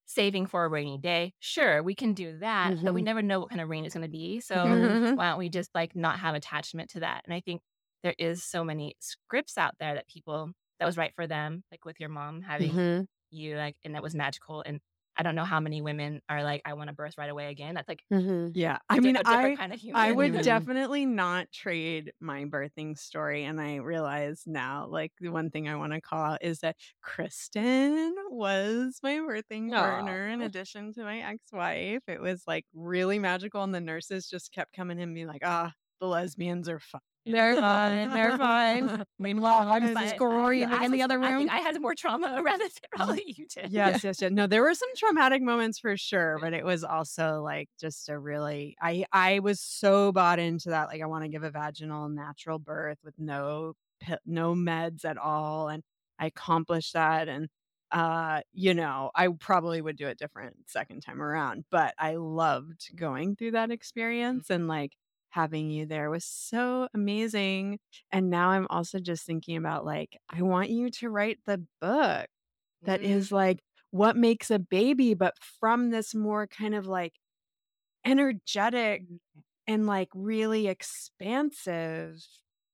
saving for a rainy day. Sure, we can do that, but we Mhm. never know what kind of rain it's going to be. So Mhm. why don't we just like not have attachment to that? And I think there is so many scripts out there that people that was right for them, like with your mom having Mhm. you like, and that was magical. And I don't know how many women are like, I want to birth right away again. That's like Mhm. Yeah. I di- mean, a different I kind of human. I would Mhm. definitely not trade my birthing story. And I realize now, like, the one thing I want to call out is that Kristen was my birthing partner in addition to my ex wife. It was like really magical. And the nurses just kept coming in and being like, ah, the lesbians are fine. They're fine. They're fine. <laughs> Meanwhile, I'm But- scurrying I in the was- other I room. think I had more trauma <laughs> around this than probably you did. Yes, yes, yes. No, there were some traumatic moments for sure, but it was also like just a really I I was so bought into that like I want to give a vaginal natural birth with no no meds at all and I accomplished that and uh you know, I probably would do it different second time around, but I loved going through that experience and like having you there was so amazing. And now I'm also just thinking about like I want you to write the book that Mhm. is like what makes a baby, but from this more kind of like energetic and like really expansive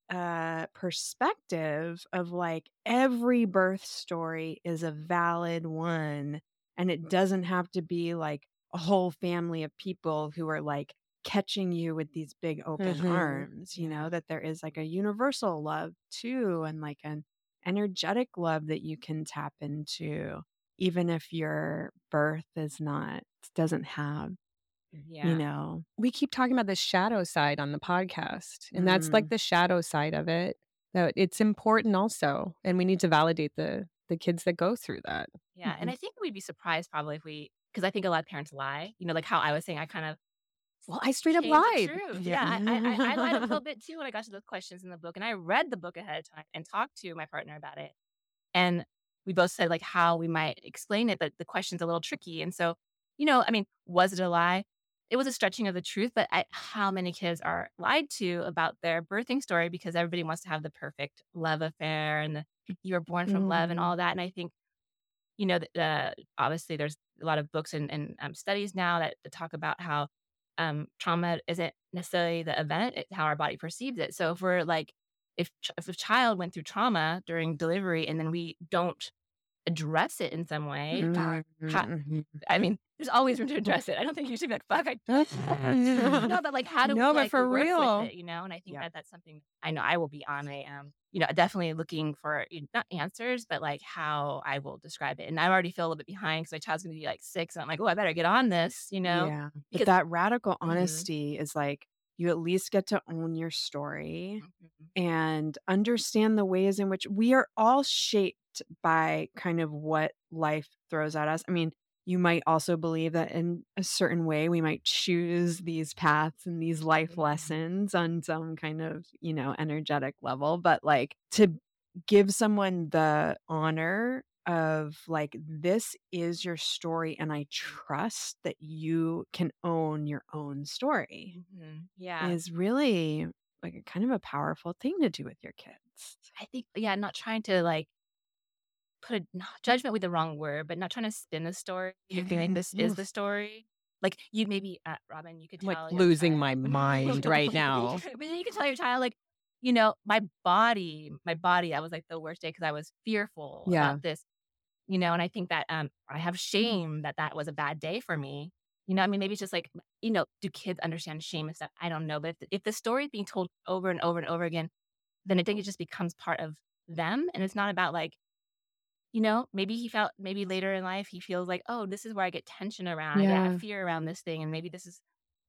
uh perspective of like every birth story is a valid one and it doesn't have to be like a whole family of people who are like catching you with these big open Mhm. arms you know that there is like a universal love too and like an energetic love that you can tap into even if your birth is not doesn't have Yeah. you know we keep talking about the shadow side on the podcast, and that's like the shadow side of it. That it's important also, and we need to validate the the kids that go through that. Yeah. And I think we'd be surprised probably if we, because I think a lot of parents lie. You know, like how I was saying, I kind of Well, I straight up lied. Yeah. Yeah. I, I, I lied a little <laughs> bit too when I got to those questions in the book. And I read the book ahead of time and talked to my partner about it. And we both said like how we might explain it, but the question's a little tricky. And so, you know, I mean, was it a lie? It was a stretching of the truth, but I, how many kids are lied to about their birthing story because everybody wants to have the perfect love affair and the, you were born from love and Mhm. all that. And I think, you know, uh, obviously there's a lot of books and, and um, studies now that, that talk about how um, trauma isn't necessarily the event, it's how our body perceives it. So if we're like, if if a child went through trauma during delivery and then we don't address it in some way, Mm-hmm. how- Mhm. I mean, there's always room to address it. I don't think you should be like, fuck, I <laughs> no, but like, how do No, we but like, for real. it, you know? And I think Yeah. that that's something I know I will be on a, um, you know, definitely looking for you know, not answers, but like how I will describe it. And I already feel a little bit behind because my child's gonna be like six, and I'm like, oh, I better get on this, you know? Yeah. But that radical Mhm. honesty is like you at least get to own your story Mhm. and understand the ways in which we are all shaped by kind of what life throws at us. I mean, you might also believe that in a certain way we might choose these paths and these life Mhm. lessons on some kind of, you know, energetic level, but like to give someone the honor of like this is your story and I trust that you can own your own story Mhm. Yeah. is really like a kind of a powerful thing to do with your kids. I think, yeah, not trying to like put a judgment with the wrong word, but not trying to spin the story. You're feeling this is <laughs> the story. Like you maybe, uh, Robin, you could tell like losing child- my <laughs> mind right now. <laughs> but then you can tell your child like, you know, my body, my body, that was like the worst day because I was fearful Yeah. about this, you know, and I think that um, I have shame that that was a bad day for me. You know, I mean, maybe it's just like, you know, do kids understand shame and stuff? I don't know. But if, if the story is being told over and over and over again, then I think it just becomes part of them. And it's not about like, you know, maybe he felt, maybe later in life, he feels like, oh, this is where I get tension around. I Yeah. get fear around this thing. And maybe this is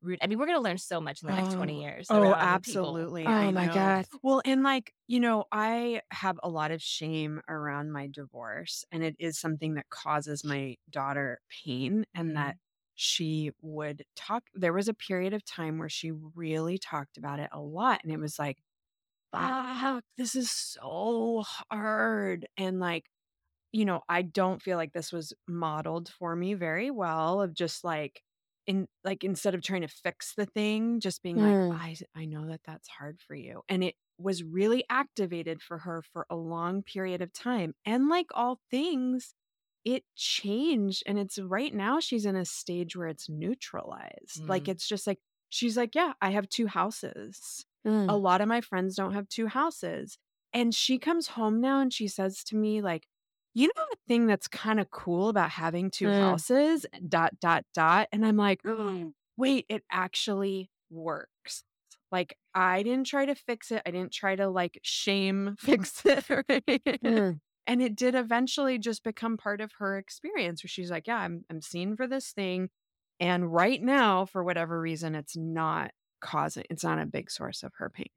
rude. I mean, we're going to learn so much in the next 20 Oh, years. Oh, absolutely. Oh I my know. God. Well, and like, you know, I have a lot of shame around my divorce, and it is something that causes my daughter pain, and mm-hmm. that she would talk. There was a period of time where she really talked about it a lot, and it was like, fuck, this is so hard. And like, you know, I don't feel like this was modeled for me very well of just like, in like instead of trying to fix the thing, just being Mm. like, I I know that that's hard for you. And it was really activated for her for a long period of time. And like all things, it changed. And it's right now she's in a stage where it's neutralized. Like Mm. it's just like, she's like, Yeah, I have two houses Mm. a lot of my friends don't have two houses. And she comes home now and she says to me, like, you know the thing that's kind of cool about having two Mm. houses, dot, dot, dot. And I'm like, wait, it actually works. Like, I didn't try to fix it. I didn't try to like shame <laughs> fix it. Mm. and it did eventually just become part of her experience where she's like, yeah, I'm, I'm seen for this thing. And right now, for whatever reason, it's not causing, it's not a big source of her pain.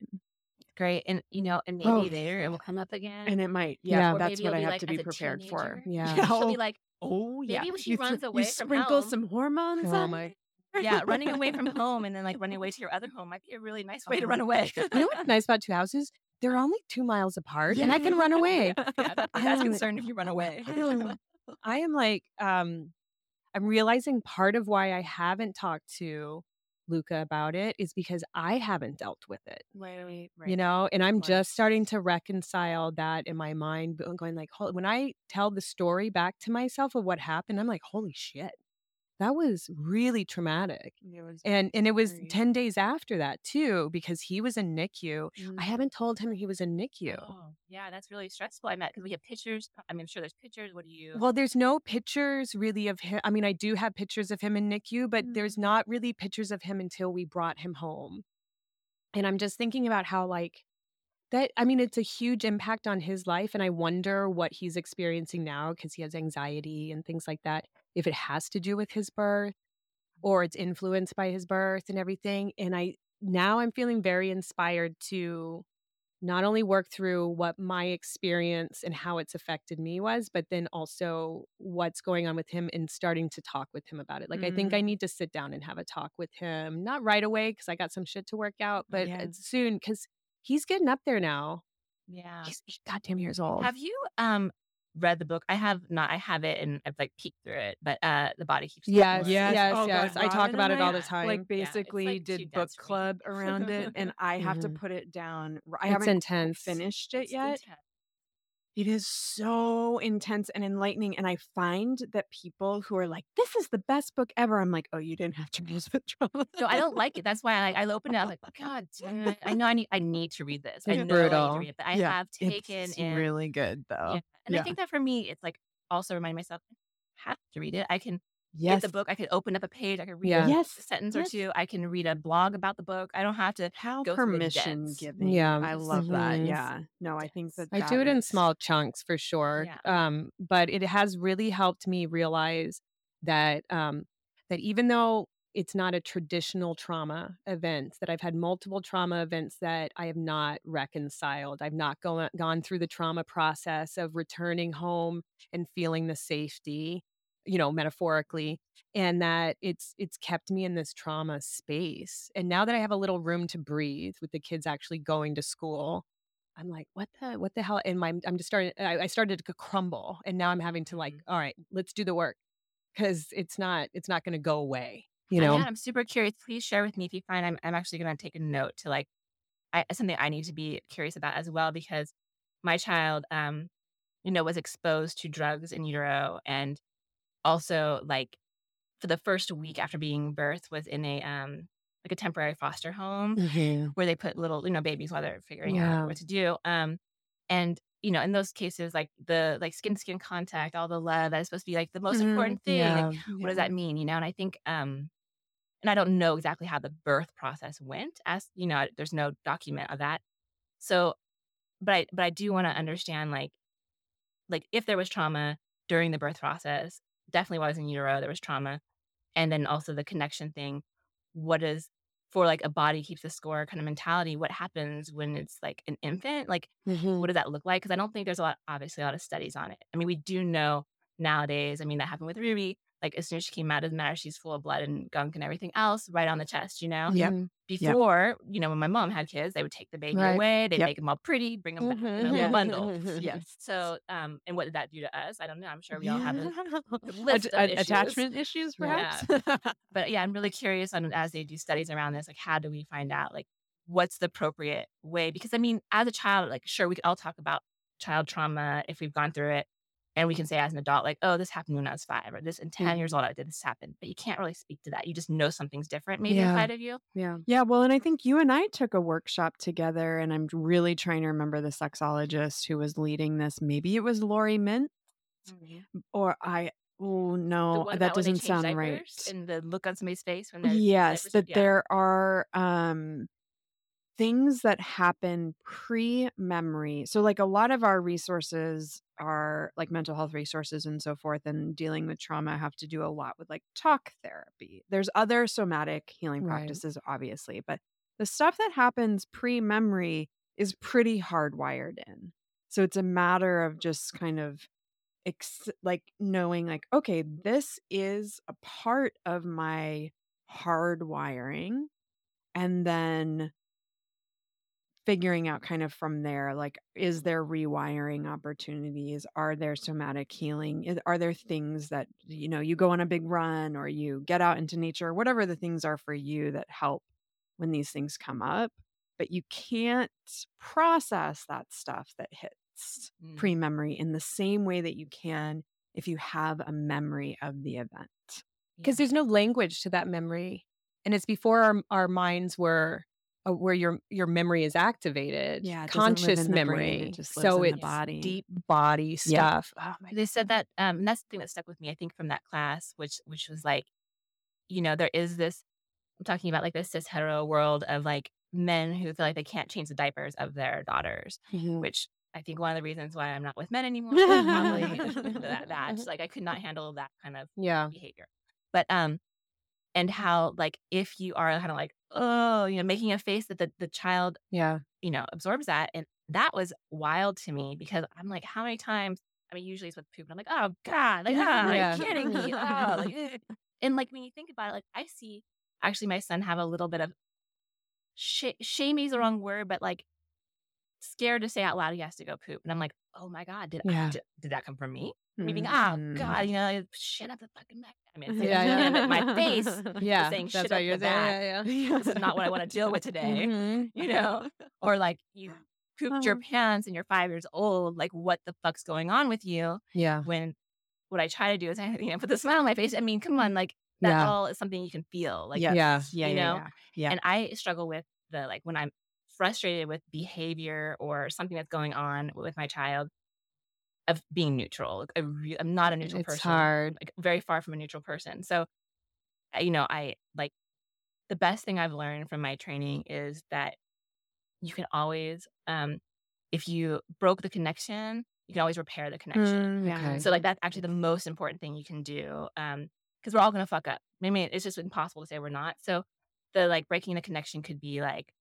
Great. And, you know, and maybe Oh. later it will come up again. And it might, Yeah. yeah, that's what I have like to be prepared for. Yeah. <laughs> She'll be like, Oh, yeah. Maybe when she You runs away you from sprinkle home. some hormones. Oh on my- yeah, running away from <laughs> home and then like running away to your other home might be a really nice way to run away. <laughs> You know what's nice about two houses? They're only two miles apart, and I can run away. yeah, that, I that's concerned if you run away. I am like, um, I'm realizing part of why I haven't talked to Luca about it is because I haven't dealt with it. Wait, wait, You know, and I'm just starting to reconcile that in my mind. but I'm going like, "Hol- when I tell the story back to myself of what happened, I'm like, holy shit, that was really traumatic. It was And and it was very- 10 days after that too, because he was in NICU. I Mm. haven't told him he was in NICU. Oh, yeah, that's really stressful. I met because we have pictures. I mean, I'm sure there's pictures. What do you? Well, there's no pictures really of him. I mean, I do have pictures of him in NICU, but there's not really pictures of him until we brought him home. And I'm just thinking about how, like, that, I mean, it's a huge impact on his life. And I wonder what he's experiencing now because he has anxiety and things like that, if it has to do with his birth or it's influenced by his birth and everything. And I, now I'm feeling very inspired to not only work through what my experience and how it's affected me was, but then also what's going on with him and starting to talk with him about it. Like, I think I need to sit down and have a talk with him, not right away because I got some shit to work out, but Yeah. soon because he's getting up there now. yeah. He's eight goddamn years old. Have you um read the book? I have not. I have it and I've like peeked through it. But uh, the body keeps. Yes, Score. yes, yes, Oh, yes. God, I talk about it all I, the time. Like Yeah, basically like, did book dense for me. club around it, <laughs> and I have to Mhm. put it down. R- I It's haven't intense. finished it It's yet. intense. It is so intense and enlightening, and I find that people who are like, "This is the best book ever," I'm like, "Oh, you didn't have to read with trauma." No, I don't like it. That's why I, I opened it. I was like, God, <laughs> damn it. I know I need. I need to read this. I It's know I need brutal. to read it, but I Yeah, have taken it's in. really good though. Yeah. And Yeah. I think that for me, it's like also remind myself, I have to read it. I can Yes, get the book. I could open up a page. I could read Yeah. a sentence yes. or two. I can read a blog about the book. I don't have to. How go permission giving. Yeah. I love that. Mhm. Yeah. No, I think that I that do it in small chunks for sure. Yeah. Um, but it has really helped me realize that um, that even though it's not a traditional trauma event, that I've had multiple trauma events that I have not reconciled. I've not gone gone through the trauma process of returning home and feeling the safety, you know, metaphorically, and that it's it's kept me in this trauma space. And now that I have a little room to breathe with the kids actually going to school, I'm like, what the what the hell? And my I'm just starting. I, I started to crumble, and now I'm having to like, all right, let's do the work because it's not it's not going to go away. You know, yeah, I'm super curious. Please share with me if you find I'm. I'm actually going to take a note to like, I, something I need to be curious about as well because my child, um, you know, was exposed to drugs in utero and also like for the first week after being birthed was in a um like a temporary foster home Mhm. where they put little, you know, babies while they're figuring Yeah. out what to do. Um, and you know, in those cases, like the like skin skin contact, all the love that is supposed to be like the most Mhm. important thing. Like, Yeah. what does that mean? You know, and I think, um, and I don't know exactly how the birth process went. As you know, there's no document of that. So, but I but I do want to understand like like if there was trauma during the birth process, definitely while I was in utero, there was trauma, and then also the connection thing. What is for like a body keeps the score kind of mentality? What happens when it's like an infant? Like Mhm. what does that look like? Because I don't think there's a lot, obviously, a lot of studies on it. I mean, we do know nowadays. I mean, that happened with Ruby. Like as soon as she came out, of the matter. She's full of blood and gunk and everything else right on the chest. You know. Yep. Mhm. Before, you know, when my mom had kids, they would take the baby Right. away. They'd Yep. make them all pretty, bring them back in a Mhm. little Yeah. bundle. <laughs> Yes. So, um, and what did that do to us? I don't know. I'm sure we all have a <laughs> Att- list of att- issues. attachment issues, Yeah. perhaps. but yeah, I'm really <laughs> curious on as they do studies around this, like how do we find out like what's the appropriate way? Because I mean, as a child, like sure we could all talk about child trauma if we've gone through it, and we can say as an adult, like, oh, this happened when I was five, or this in 10 years old I did this happen. But you can't really speak to that. You just know something's different maybe Yeah. inside of you. Yeah. Yeah, well, and I think you and I took a workshop together, and I'm really trying to remember the sexologist who was leading this. Maybe it was Lori Mint, or I. Oh no, that about when they doesn't sound right. And the look on somebody's face when they're Yes, diapers- that yeah. there are um things that happen pre-memory. So like a lot of our resources are like mental health resources and so forth and dealing with trauma have to do a lot with like talk therapy. There's other somatic healing Right. practices obviously, but the stuff that happens pre-memory is pretty hardwired in. So it's a matter of just kind of ex- like knowing like okay this is a part of my hardwiring and then figuring out kind of from there like is there rewiring opportunities are there somatic healing Is- are there things that you know you go on a big run or you get out into nature whatever the things are for you that help when these things come up but you can't process that stuff that hits Mm. pre-memory in the same way that you can if you have a memory of the event. because there's no language to that memory and it's before our, our minds were uh, where your your memory is activated Yeah, it doesn't live conscious in the brain, memory. it just lives so in the it's body. deep body stuff. Oh my they said that um and that's the thing that stuck with me i think from that class which which was like you know there is this i'm talking about like this cis hetero world of like men who feel like they can't change the diapers of their daughters Mhm. which i think one of the reasons why i'm not with men <laughs> anymore is probably that, that Just, like i could not handle that kind of yeah. behavior. But um and how like if you are kind of like oh you know making a face that the, the child yeah you know, absorbs that. And that was wild to me because I'm like, how many times? I mean, usually it's with poop, and I'm like, oh God, like, ah, Yeah. are you kidding me? <laughs> Oh, like, eh. and like when you think about it, like I see actually my son have a little bit of sh- shamey is the wrong word, but like scared to say out loud he has to go poop. And I'm like, oh my God, did Yeah. I, did, did that come from me? Meaning, Mhm. oh God, you know, shit up the fucking back. I mean, <laughs> Yeah, yeah, yeah. my face. <laughs> yeah saying that's shit up you're the back. yeah, yeah. <laughs> This is not what I want to deal with today Mhm. you know, or like you pooped your Uh-huh. pants and you're five years old. Like, what the fuck's going on with you? yeah When what I try to do is, I, you know, put the smile on my face. I mean, come on, like that Yeah. all is something you can feel. Like. Yeah. yeah, you yeah, know? yeah. Yeah. and I struggle with the like when I'm frustrated with behavior or something that's going on with my child of being neutral. Like, I re- I'm not a neutral it's person hard like very far from a neutral person. So, you know, I like the best thing I've learned from my training is that you can always, um, if you broke the connection, you can always repair the connection. Mm, Yeah. okay. So, like, that's actually the most important thing you can do. Um, because we're all gonna fuck up. I mean, it's just impossible to say we're not. So, the like breaking the connection could be like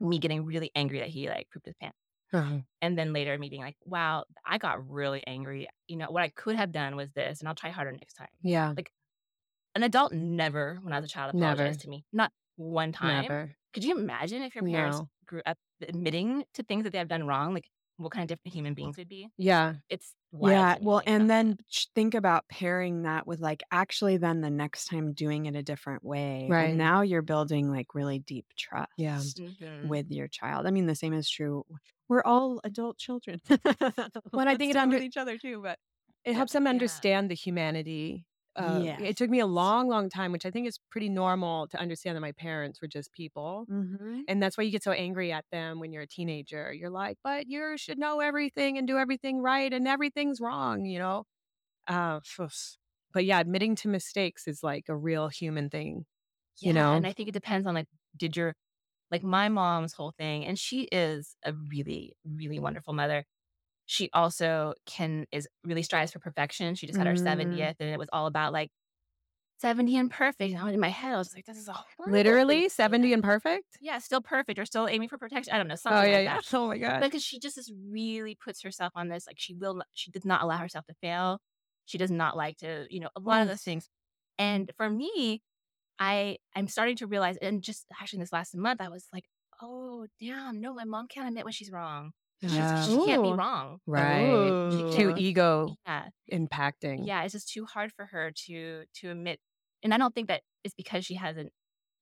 me getting really angry that he like pooped his pants. Uh-huh. And then later me being like, wow, I got really angry. You know, what I could have done was this, and I'll try harder next time. yeah Like An adult never, when I was a child, Never. to me. Not one time. never Could you imagine if your parents No. grew up admitting to things that they have done wrong? Like what kind of different human beings would be? yeah It's wild Yeah, well, and about then think about pairing that with like actually then the next time doing it a different way. and Right. now you're building like really deep trust Yeah. that. Mhm. with your child. I mean, the same is true. We're all adult children. And I <laughs> think it under- each other too, but it helps them yeah. understand the humanity uh, Yes. it took me a long, long time, which I think is pretty normal to understand that my parents were just people. Mhm. And that's why you get so angry at them when you're a teenager. You're like, but you should know everything and do everything right, and everything's wrong, you know? Uh, but yeah, admitting to mistakes is like a real human thing, you know? and I think it depends on like, did your like my mom's whole thing, and she is a really, really wonderful mother. She also can is really strives for perfection. She just had her Mm. 70th, and it was all about like 70 and perfect. And in my head, I was like, this is a Literally thing. 70 and perfect? Yeah, still perfect or still aiming for protection. I don't know, something Oh, yeah, like yeah. that. <laughs> Oh my God. Because she just is really puts herself on this, like she will, not, she does not allow herself to fail. She does not like to, you know, a lot of Mm. those things. And for me, I I'm starting to realize, and just actually this last month, I was like, oh damn, no, my mom can't admit when she's wrong. Yeah. she can't be wrong. Right. Too ego Yeah, impacting. yeah, it's just too hard for her to to admit. And I don't think that it's because she has an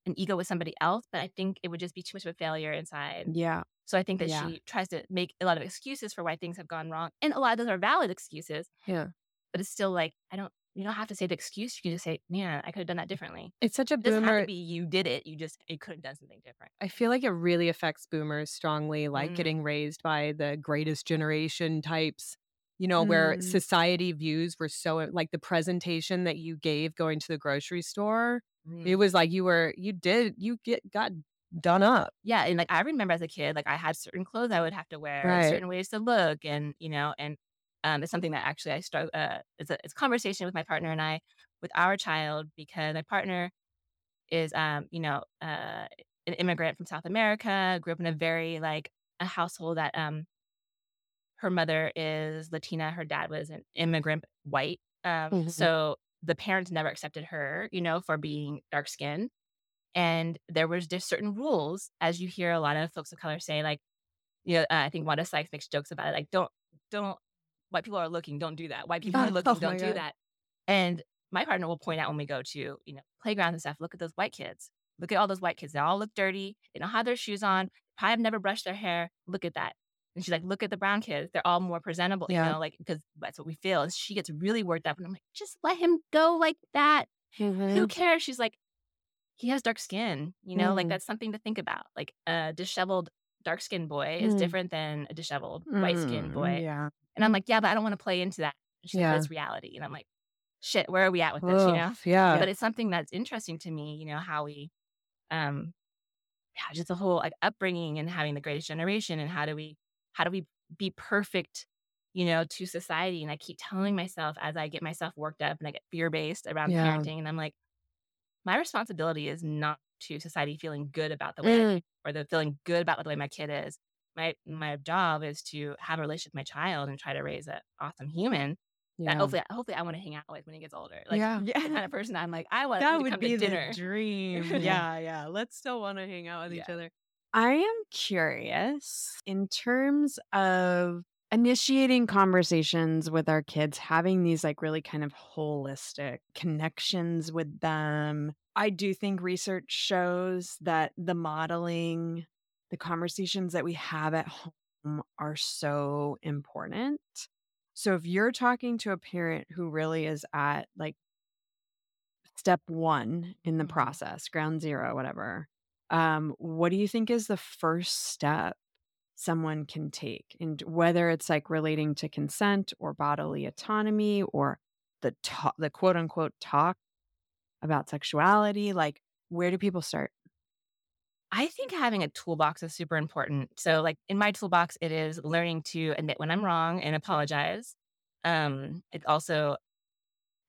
an ego with somebody else, but I think it would just be too much of a failure inside. Yeah. So I think that Yeah. she tries to make a lot of excuses for why things have gone wrong. And a lot of those are valid excuses, Yeah. but it's still like, I don't, you don't have to say the excuse. You can just say, man, I could have done that differently. It's such a It boomer. to be you did it. You just, you could have done something different. I feel like it really affects boomers strongly, like Mm. getting raised by the greatest generation types, you know, where Mm. society views were so like the presentation that you gave going to the grocery store. Mm. It was like you were, you did, you get, got done up. Yeah. And like, I remember as a kid, like I had certain clothes I would have to wear, Right. certain ways to look. And, you know, and um, it's something that actually I start, uh, it's a, it's a conversation with my partner and I with our child because my partner is, um, you know, uh, an immigrant from South America, grew up in a very like a household that, um, her mother is Latina, her dad was an immigrant white. Um, Mhm. So the parents never accepted her, you know, for being dark skinned. And there was just certain rules, as you hear a lot of folks of color say, like, you know, uh, I think Wanda Sykes makes jokes about it, like, don't, don't, white people are looking, don't do that. White people are <laughs> Oh looking, my don't do that. And my partner will point out when we go to, you know, playgrounds and stuff, look at those white kids. Look at all those white kids. They all look dirty. They don't have their shoes on. Probably have never brushed their hair. Look at that. And she's like, look at the brown kids. They're all more presentable, Yeah. you know, like, because that's what we feel. And she gets really worked up. And I'm like, just let him go like that. Who cares? She's like, he has dark skin, you know, like Mhm. that's something to think about. Like a disheveled dark skinned boy is Mm. different than a disheveled white skinned Mm, boy. Yeah. And I'm like, yeah, but I don't want to play into that. She's Yeah. like, that's reality. And I'm like, shit, where are we at with this, you know? Yeah. But it's something that's interesting to me, you know, how we, um, yeah, just the whole like upbringing and having the greatest generation and how do we, how do we be perfect, you know, to society? And I keep telling myself as I get myself worked up and I get fear based around Yeah. parenting, and I'm like, my responsibility is not to society feeling good about the way Mm. or the feeling good about the way my kid is. My my job is to have a relationship with my child and try to raise an awesome human that Yeah. hopefully hopefully I want to hang out with when he gets older. Like yeah. the kind of person I'm like, I want That would be the dream. <laughs> yeah, yeah. Let's still want to hang out with each other. I am curious in terms of initiating conversations with our kids, having these like really kind of holistic connections with them. I do think research shows that the modeling, the conversations that we have at home are so important. So if you're talking to a parent who really is at like step one in the Mhm. process, ground zero, whatever, um, what do you think is the first step someone can take? And whether it's like relating to consent or bodily autonomy or the talk, the quote unquote talk about sexuality, like where do people start? I think having a toolbox is super important. So, like in my toolbox, it is learning to admit when I'm wrong and apologize. Um, it also,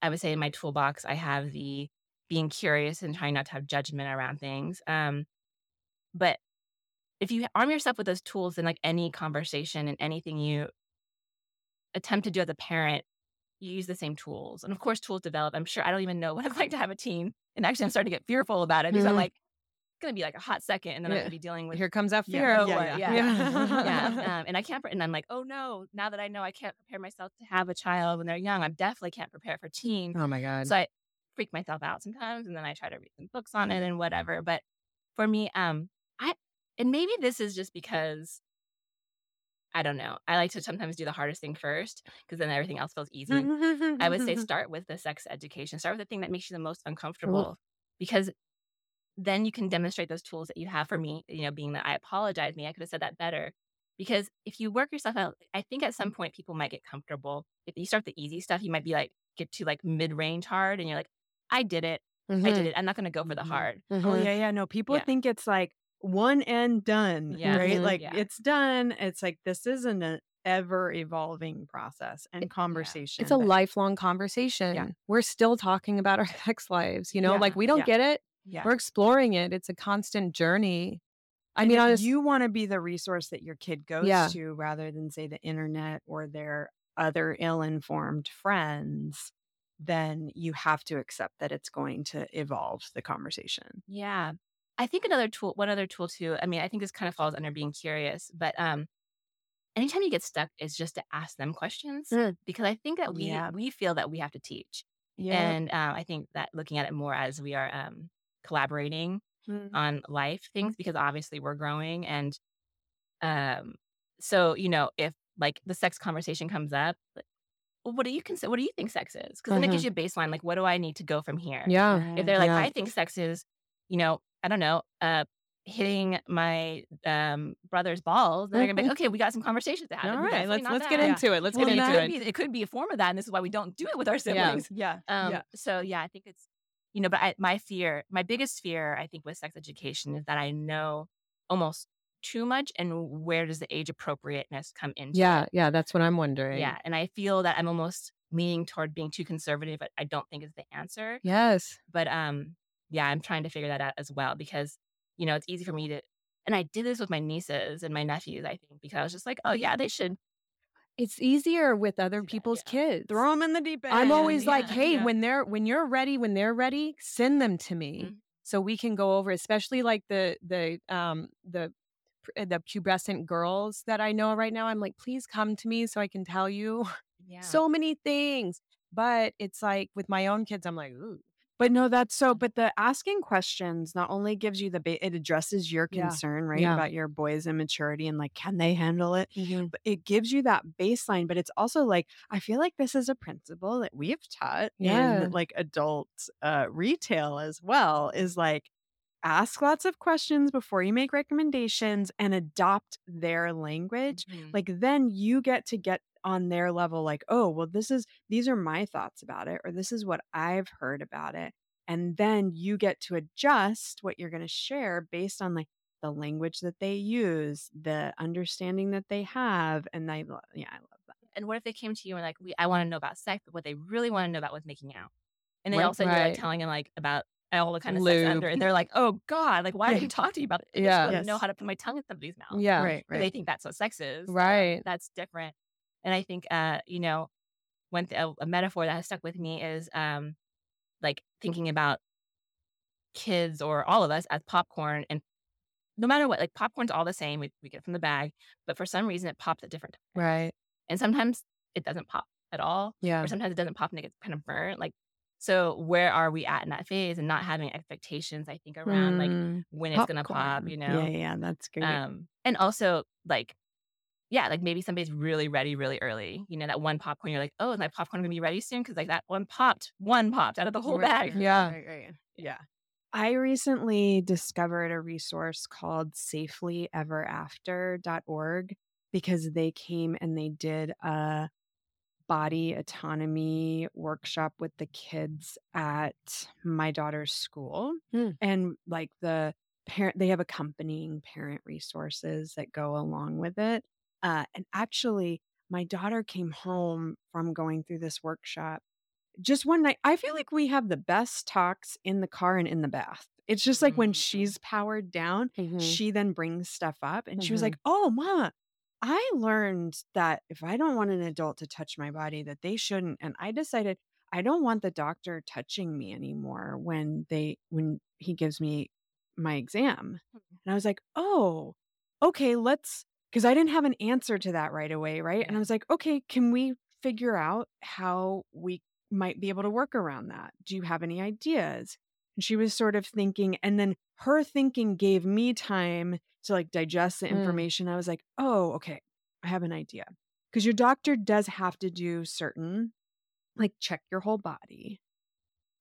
I would say in my toolbox, I have the being curious and trying not to have judgment around things. Um, but if you arm yourself with those tools in like any conversation and anything you attempt to do as a parent, you use the same tools. And of course, tools develop. I'm sure I don't even know what <laughs> it's like to have a teen. And actually, I'm starting to get fearful about it because I'm Mhm. like, it's going to be like a hot second. And then I'm going to be dealing with Here comes Yeah, fear. yeah, yeah. yeah, Yeah. yeah. <laughs> Um, and I can't, pre- and I'm like, oh no, now that I know I can't prepare myself to have a child when they're young, I definitely can't prepare for teen. Oh my God. So I freak myself out sometimes, and then I try to read some books on it and whatever. But for me, um, I and maybe this is just because I don't know. I like to sometimes do the hardest thing first because then everything else feels easy. I would say <laughs> start with the sex education. Start with the thing that makes you the most uncomfortable because then you can demonstrate those tools that you have for me, you know, being that I apologize me. I could have said that better. Because if you work yourself out, I think at some point people might get comfortable. If you start the easy stuff, you might be like, get to like mid range hard and you're like, I did it. Mm-hmm. I did it. I'm not going to go for the Mhm. hard. Oh yeah, yeah. No, people Yeah. think it's like one and done, Yeah. right? Mhm. Like Yeah. it's done. It's like this isn't an ever evolving process and yeah. conversation. It's a but- lifelong conversation. We're still talking about our <laughs> sex lives, you know, Yeah, like we don't yeah. get it. Yeah. We're exploring it. It's a constant journey. I And mean, honest, you want to be the resource that your kid goes Yeah. to rather than say the internet or their other ill-informed friends, then you have to accept that it's going to evolve the conversation. Yeah. I think another tool, one other tool too, I mean, I think this kind of falls under being curious, but um, anytime you get stuck is just to ask them questions Mm. because I think that we Yeah. we feel that we have to teach. Yeah. And um, I think that looking at it more as we are um, collaborating Mm. on life things because obviously we're growing and um so you know if like the sex conversation comes up like, well, what do you consider what do you think sex is because then it gives you a baseline like what do i need to go from here yeah. if they're like Yeah. i think sex is you know i don't know uh hitting my um brother's balls then they're gonna be like okay we got some conversations to have All right, let's let's get that. into it. Let's Well, get it into could it. be- it could be a form of that and this is why we don't do it with our siblings yeah. um, yeah. So yeah, I think it's you know, but I, my fear, my biggest fear, I think, with sex education is that I know almost too much, and where does the age appropriateness come into? Yeah, it? yeah, that's what I'm wondering. yeah, and I feel that I'm almost leaning toward being too conservative. But I don't think is the answer. Yes. But um, yeah, I'm trying to figure that out as well because you know it's easy for me to, and I did this with my nieces and my nephews. I think because I was just like, oh yeah, they should. It's easier with other people's yeah. kids. Throw them in the deep end. I'm always like, hey, yeah. when they're when you're ready, when they're ready, send them to me Mhm. so we can go over, especially like the the um the the pubescent girls that I know right now. I'm like, please come to me so I can tell you Yeah. so many things. But it's like with my own kids, I'm like, ooh, But no, that's so. But the asking questions not only gives you the ba- it addresses your Yeah. concern, right, Yeah. about your boy's immaturity and like, can they handle it? Mm-hmm. But it gives you that baseline. But it's also like, I feel like this is a principle that we've taught Yeah. in like adult uh, retail as well. Is like, ask lots of questions before you make recommendations and adopt their language Mhm. like then you get to get on their level like oh well this is these are my thoughts about it or this is what i've heard about it and then you get to adjust what you're going to share based on like the language that they use the understanding that they have and i yeah i love that And what if they came to you and like, we, I want to know about sex, but what they really want to know about was making out. And then Right. all of a sudden like telling them like about all the kind of sex Lube. under, and they're like, oh God, like why did you Right. talk to you about it? I Yeah. don't Yes. know how to put my tongue in somebody's mouth. yeah, right But They think that's what sex is. right, That's different. And I think, uh, you know, one th- a, a metaphor that has stuck with me is um, like thinking about kids or all of us as popcorn and no matter what, like popcorn's all the same. We, we get it from the bag, but for some reason it pops at different times. right, And sometimes it doesn't pop at all yeah, or sometimes it doesn't pop and it gets kind of burnt. Like, so where are we at in that phase and not having expectations? I think around like Mm, when it's gonna pop, you know. yeah yeah that's great Um, and also like, yeah, like maybe somebody's really ready really early. You know, that one popcorn, you're like, oh, is my popcorn gonna be ready soon? Because like that one popped, one popped out of the whole Right, bag. Yeah. right, right. Yeah. I recently discovered a resource called safelyeverafter.org because they came and they did a body autonomy workshop with the kids at my daughter's school. Hmm. And like the parent, they have accompanying parent resources that go along with it. Uh, and actually, my daughter came home from going through this workshop just one night. I feel like we have the best talks in the car and in the bath. It's just like when Mm. she's powered down, Mhm. she then brings stuff up and she was like, "Oh, mama, I learned that if I don't want an adult to touch my body that they shouldn't and I decided I don't want the doctor touching me anymore when they when he gives me my exam." Hmm. And I was like, "Oh, okay, let's because I didn't have an answer to that right away, right? And I was like, "Okay, can we figure out how we might be able to work around that? Do you have any ideas?" And she was sort of thinking and then her thinking gave me time to like digest the Mm. information. I was like, "Oh, okay. I have an idea. Because your doctor does have to do certain, like, check your whole body.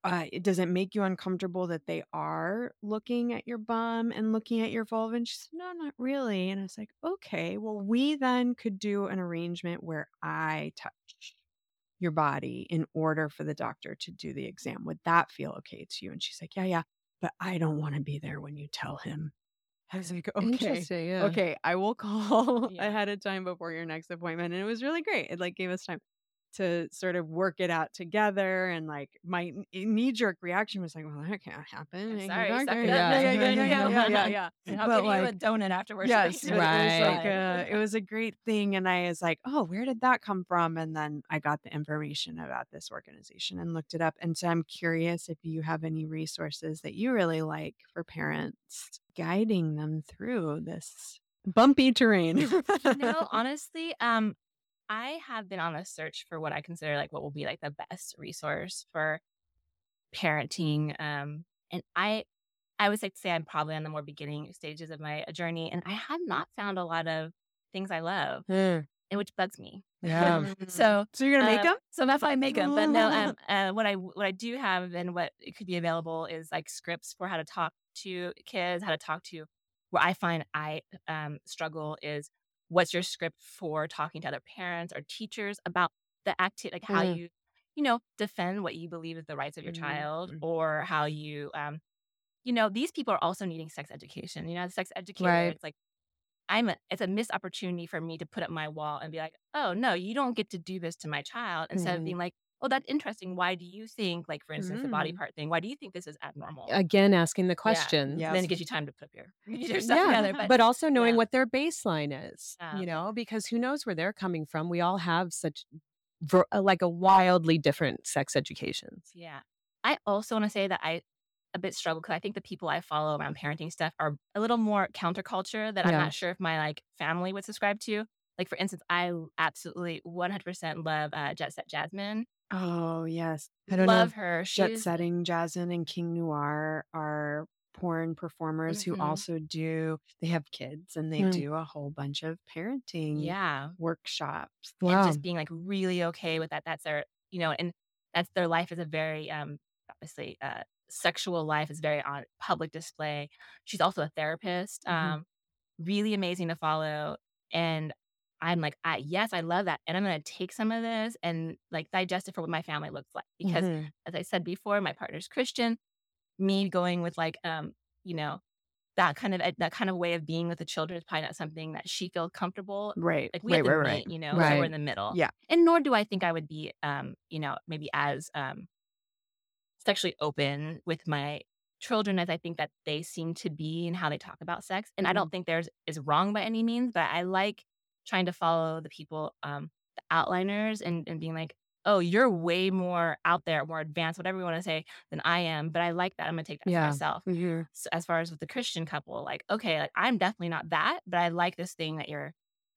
Uh, it doesn't make you uncomfortable that they are looking at your bum and looking at your vulva. And she said, No, not really. And I was like, Okay, well, we then could do an arrangement where I touch your body in order for the doctor to do the exam. Would that feel okay to you? And she's like, Yeah, yeah, but I don't want to be there when you tell him. I was like, Okay, Yeah. okay, I will <laughs> call Yeah. ahead of time before your next appointment. And it was really great. It like gave us time to sort of work it out together. And like my knee jerk reaction was like, well, that can't happen. I'm Like, sorry, suck it yeah, yeah, yeah, yeah, yeah, yeah, yeah, yeah, yeah. And I'll But, give you a like, donut afterwards. Yes, so it was Right. like a, it was a great thing, and I was like, oh, where did that come from? And then I got the information about this organization and looked it up. And so I'm curious if you have any resources that you really like for parents guiding them through this bumpy terrain. you know, honestly, um, I have been on a search for what I consider like what will be like the best resource for parenting. Um, and I, I would like to say I'm probably on the more beginning stages of my journey, and I have not found a lot of things I love, and which bugs me. Yeah. <laughs> So so you're gonna make uh, them? So that's why I make them. But no, um, <laughs> uh, what I what I do have and what could be available is like scripts for how to talk to kids, how to talk to. Where I find I um, struggle is what's your script for talking to other parents or teachers about the activity, like how Mm. you, you know, defend what you believe is the rights of your Mm, child, mm. or how you, um, you know, these people are also needing sex education. You know, the sex educator, Right. it's like I'm a, it's a missed opportunity for me to put up my wall and be like, oh no, you don't get to do this to my child. Instead Mhm. of being like, oh, that's interesting. Why do you think, like for instance, the body Mm. part thing? Why do you think this is abnormal? Again, asking the question. Yeah. And then it gives you time to put <laughs> your, your stuff Yeah, together. But, But also knowing yeah. what their baseline is, you know, because who knows where they're coming from. We all have such uh, like a wildly different sex educations. yeah, I also want to say that I a bit struggle because I think the people I follow around parenting stuff are a little more counterculture that I'm not sure if my like family would subscribe to. Like for instance, I absolutely 100% love uh, Jet Set Jasmine. Oh yes, I don't love know. her. Jet She's Setting Jasmine and King Noire are porn performers who Mhm. also do. They have kids and they Mm. do a whole bunch of parenting yeah, workshops. and Wow. just being like really okay with that. That's their, you know, and that's their life is a very um obviously uh sexual life is very on public display. She's also a therapist. Mhm. Um really amazing to follow and I'm like, I yes, I love that. And I'm gonna take some of this and like digest it for what my family looks like. Because Mhm. as I said before, my partner's Christian. Me going with like um, you know, that kind of that kind of way of being with the children is probably not something that she feels comfortable Right. like we right, have to right, meet, right. you know, so we're in the middle. Yeah. And nor do I think I would be, um, you know, maybe as um, sexually open with my children as I think that they seem to be and how they talk about sex. And I Mm-hmm. don't think there's is wrong by any means, but I like trying to follow the people, um, the outliners, and and being like, oh, you're way more out there, more advanced, whatever you want to say, than I am. But I like that. I'm gonna take that Yeah. for myself. Mhm. So as far as with the Christian couple, like, okay, like I'm definitely not that, but I like this thing that you're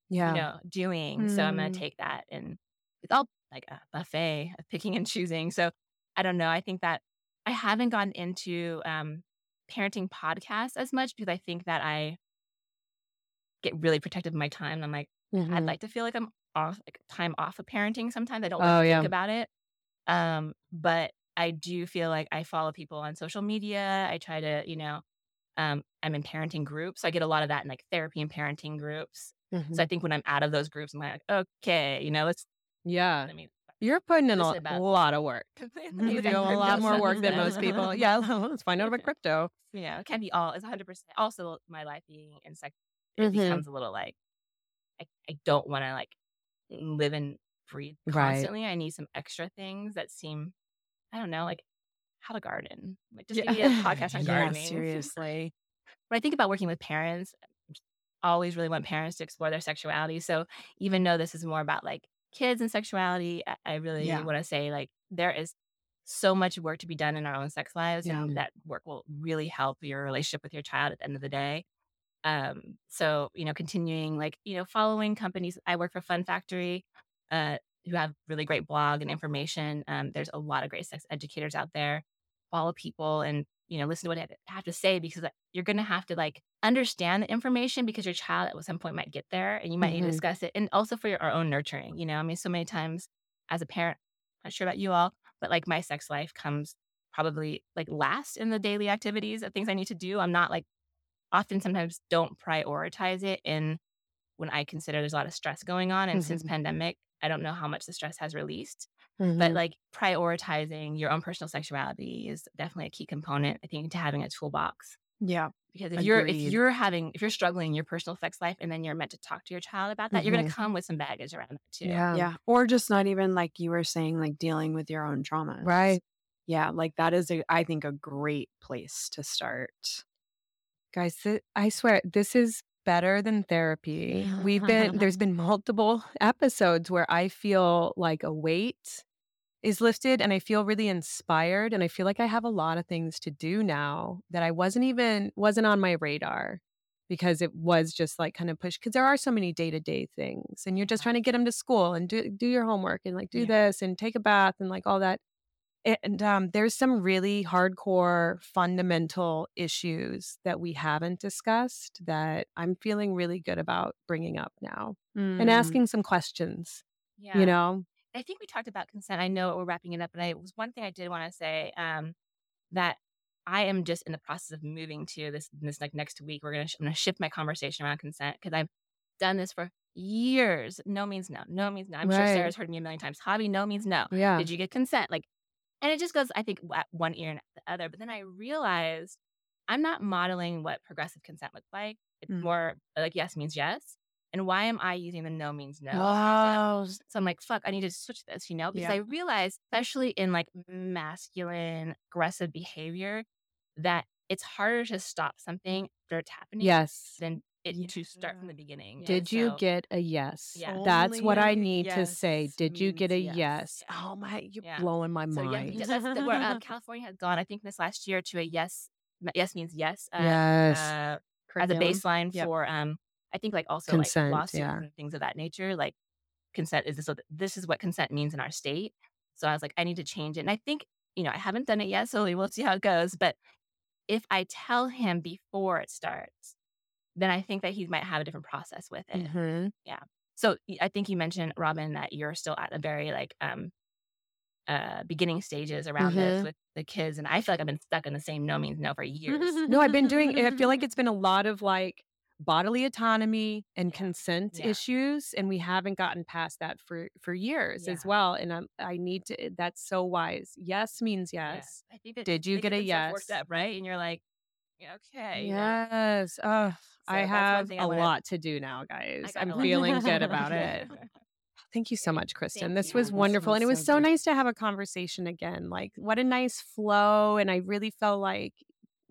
Yeah. you know, doing. So I'm gonna Mm. take that and it's all like a buffet of picking and choosing. So I don't know. I think that I haven't gotten into um parenting podcasts as much because I think that I get really protective of my time. I'm like, I'd Mhm. like to feel like I'm off like time off of parenting sometimes. I don't Oh, really yeah. think about it. Um, but I do feel like I follow people on social media. I try to, you know, um, I'm in parenting groups. So I get a lot of that in like therapy and parenting groups. Mhm. So I think when I'm out of those groups, I'm like, okay, you know, let's. Yeah. I mean, You're putting in a about- lot of work. <laughs> <laughs> You do a lot more work than most people. <laughs> Yeah, let's find out about crypto. You know, it can be all. It's 100. percent Also, my life being in sex, it Mhm. becomes a little like, I, I don't want to like live and breathe Right. constantly. I need some extra things that seem, I don't know, like how to garden. Like just Yeah. me a podcast <laughs> on Yeah, gardening. seriously. when I think about working with parents, I always really want parents to explore their sexuality. So even though this is more about like kids and sexuality, I, I really Yeah. want to say like there is so much work to be done in our own sex lives, Yeah. and that work will really help your relationship with your child at the end of the day. Um, so you know, continuing like you know, following companies. I work for Fun Factory, uh, who have really great blog and information. Um, there's a lot of great sex educators out there. Follow people and you know, listen to what I have to say because you're going to have to like understand the information because your child at some point might get there and you might need to Mhm. discuss it. And also for your our own nurturing, you know, I mean, so many times as a parent, I'm not sure about you all, but like my sex life comes probably like last in the daily activities of things I need to do. I'm not like often sometimes don't prioritize it in when I consider there's a lot of stress going on. And since Mhm. pandemic, I don't know how much the stress has released but Mhm. like prioritizing your own personal sexuality is definitely a key component i think to having a toolbox Yeah. because if you're if you're having if you're struggling in your personal sex life and then you're meant to talk to your child about that you're going Mhm. to come with some baggage around that too yeah. Yeah. Or just not even like you were saying, like dealing with your own trauma. Right. Yeah. Like that is, a, I think, a great place to start. Guys, th- I swear this is better than therapy. We've been there's <laughs> been multiple <laughs> episodes where I feel like a weight is lifted and I feel really inspired and I feel like I have a lot of things to do now that I wasn't even wasn't on my radar because it was just like kind of pushed because there are so many day-to-day things and you're just trying to get them to school and do do your homework and like do Yeah. this and take a bath and like all that and um, there's some really hardcore fundamental issues that we haven't discussed that I'm feeling really good about bringing up now and Mm. asking some questions. yeah. You know, i think we talked about consent. I know we're wrapping it up but i was one thing i did want to say um that i am just in the process of moving to this this like next week. We're gonna sh- i'm gonna shift my conversation around consent because i've done this for years. No means no. No means no. I'm sure sarah's heard me a million times. Hobby no means no. Yeah, did you get consent? Like and it just goes i think one ear and the other but then i realized i'm not modeling what progressive consent looks like it's Mm. more like yes means yes and why am i using the no means no Oh, so i'm like fuck i need to switch this you know because Yeah. i realized especially in like masculine aggressive behavior that it's harder to stop something after it's happening yes. than it to start from the beginning Did you get a yes? Yeah. That's what I I a need to say. Did you get a yes? yes. Oh my, you're Yeah. blowing my so yeah, mind. that's the, where uh, <laughs> california has gone i think this last year to a yes yes means yes uh, yes. uh, as a baseline Yep. for um I think like also Consent, like lawsuits yeah. and things of that nature. Like consent is this this is what consent means in our state. So I was like, I need to change it. And I think, you know, I haven't done it yet, so we'll see how it goes. But if I tell him before it starts, then I think that he might have a different process with it. Mhm. So I think you mentioned, Robin, that you're still at a very like um uh beginning stages around this Mhm. with the kids. And I feel like I've been stuck in the same no means no for years. <laughs> No, I've been doing. I feel like <laughs> it's been a lot of like bodily autonomy and consent Yeah. issues, and we haven't gotten past that for for years as well. And I'm, I need to. That's so wise. Yes means Yeah. yes. I think that Did you get a yes? up, right? And you're like, okay. Yes. Oh, I So one have I a lot to do now, guys. I'm feeling <laughs> good about it. <laughs> Thank you so much, Kristen. Thank this you. was This wonderful. was and it was so so nice to have a conversation again. Like, what a nice flow. And I really felt like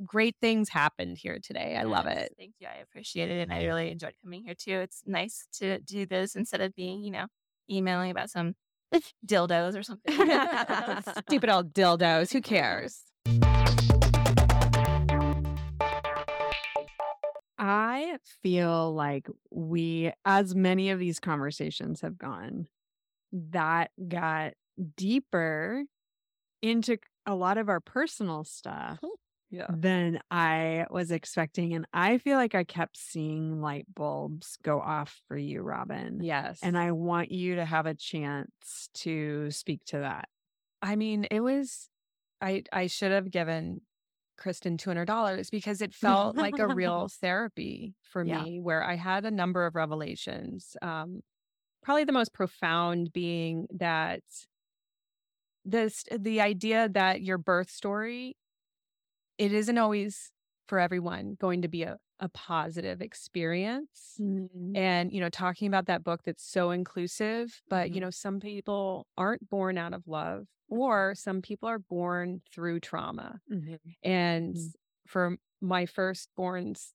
great things happened here today. I love it. Thank you. I appreciate it. And I really enjoyed coming here too. It's nice to do this instead of being, you know, emailing about some <laughs> dildos or something. Stupid old dildos. Who cares? I feel like we, as many of these conversations have gone, that got deeper into a lot of our personal stuff Yeah. than I was expecting. And I feel like I kept seeing light bulbs go off for you, Robin. Yes. And I want you to have a chance to speak to that. I mean, it was I I should have given Kristen $200 because it felt like a <laughs> real therapy for Yeah. me where I had a number of revelations. Um probably the most profound being that this the idea that your birth story it isn't always for everyone going to be a, a positive experience and you know talking about that book that's so inclusive but you Mhm. know some people aren't born out of love or some people are born through trauma and Mm. for my firstborn's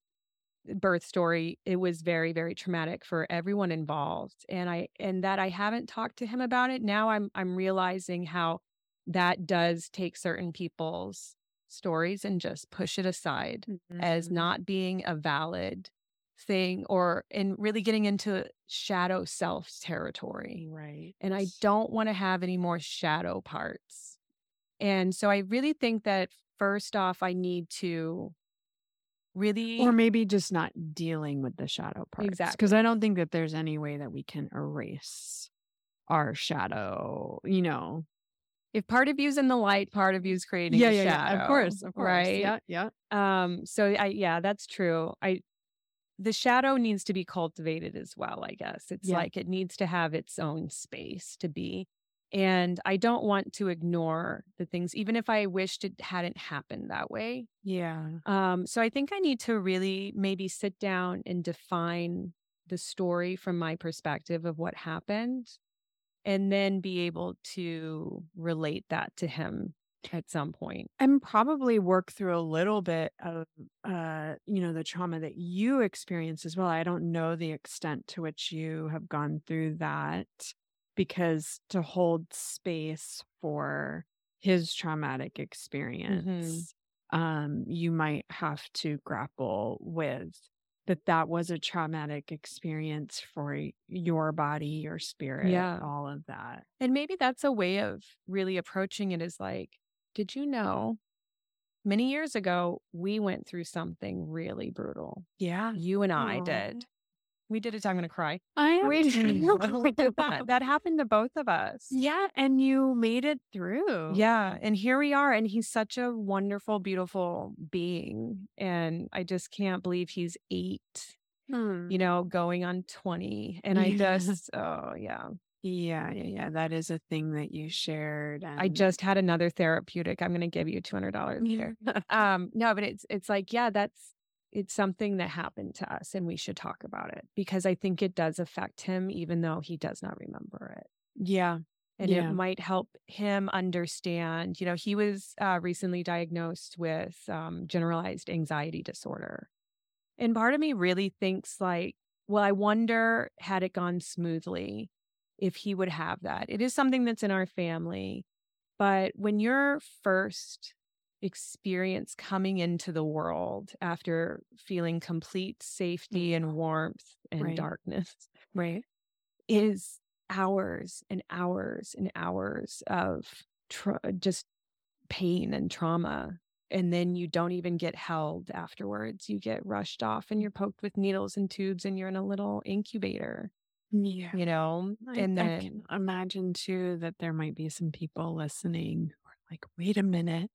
birth story it was very very traumatic for everyone involved and i and that i haven't talked to him about it now i'm i'm realizing how that does take certain people's stories and just push it aside as Mm-hmm. not being a valid thing or in really getting into shadow self territory right. and I don't want to have any more shadow parts. And so I really think that first off, I need to really or maybe just not dealing with the shadow parts. Exactly. Because I don't think that there's any way that we can erase our shadow, you know. If part of you's in the light, part of you's creating yeah, a yeah, shadow. yeah. Of course, of course. Right. Yeah, yeah. Um, so I yeah, that's true. I the shadow needs to be cultivated as well, I guess. It's Yeah. like it needs to have its own space to be. And I don't want to ignore the things, even if I wished it hadn't happened that way. Yeah. Um, so I think I need to really maybe sit down and define the story from my perspective of what happened and then be able to relate that to him at some and probably work through a little bit of uh you know the trauma that you experience as well. I don't know the extent to which you have gone through that because to hold space for his traumatic experience um you might have to grapple with that that was a traumatic experience for your body your spirit Yeah. all of that And maybe that's a way of really approaching it is like, did you know many years ago we went through something really brutal? yeah You and I Aw. did. We did it. I'm going to cry. i am We did <laughs> that. That happened to both of us. Yeah, and you made it through. Yeah. And here we are. And he's such a wonderful, beautiful being. And I just can't believe he's eight, Hmm. you know, going on 20. And I just, oh, yeah. Yeah, yeah, yeah. That is a thing that you shared. I just had another therapeutic. I'm going to give you $200 here. <laughs> um no but it's it's like yeah that's it's something that happened to us and we should talk about it because i think it does affect him even though he does not remember it. Yeah, and Yeah. it might help him understand you know he was uh, recently diagnosed with um, generalized anxiety disorder. And part of me really thinks like well i wonder had it gone smoothly if he would have that? It is something that's in our family but when you're first experience coming into the world after feeling complete safety mm. and warmth and Right. darkness right. is hours and hours and hours of tra- just pain and trauma. And then you don't even get held afterwards. You get rushed off and you're mm. poked with needles and tubes and you're in a little incubator, Yeah. you know? I, and I can imagine too that there might be some people listening who are like, wait a minute.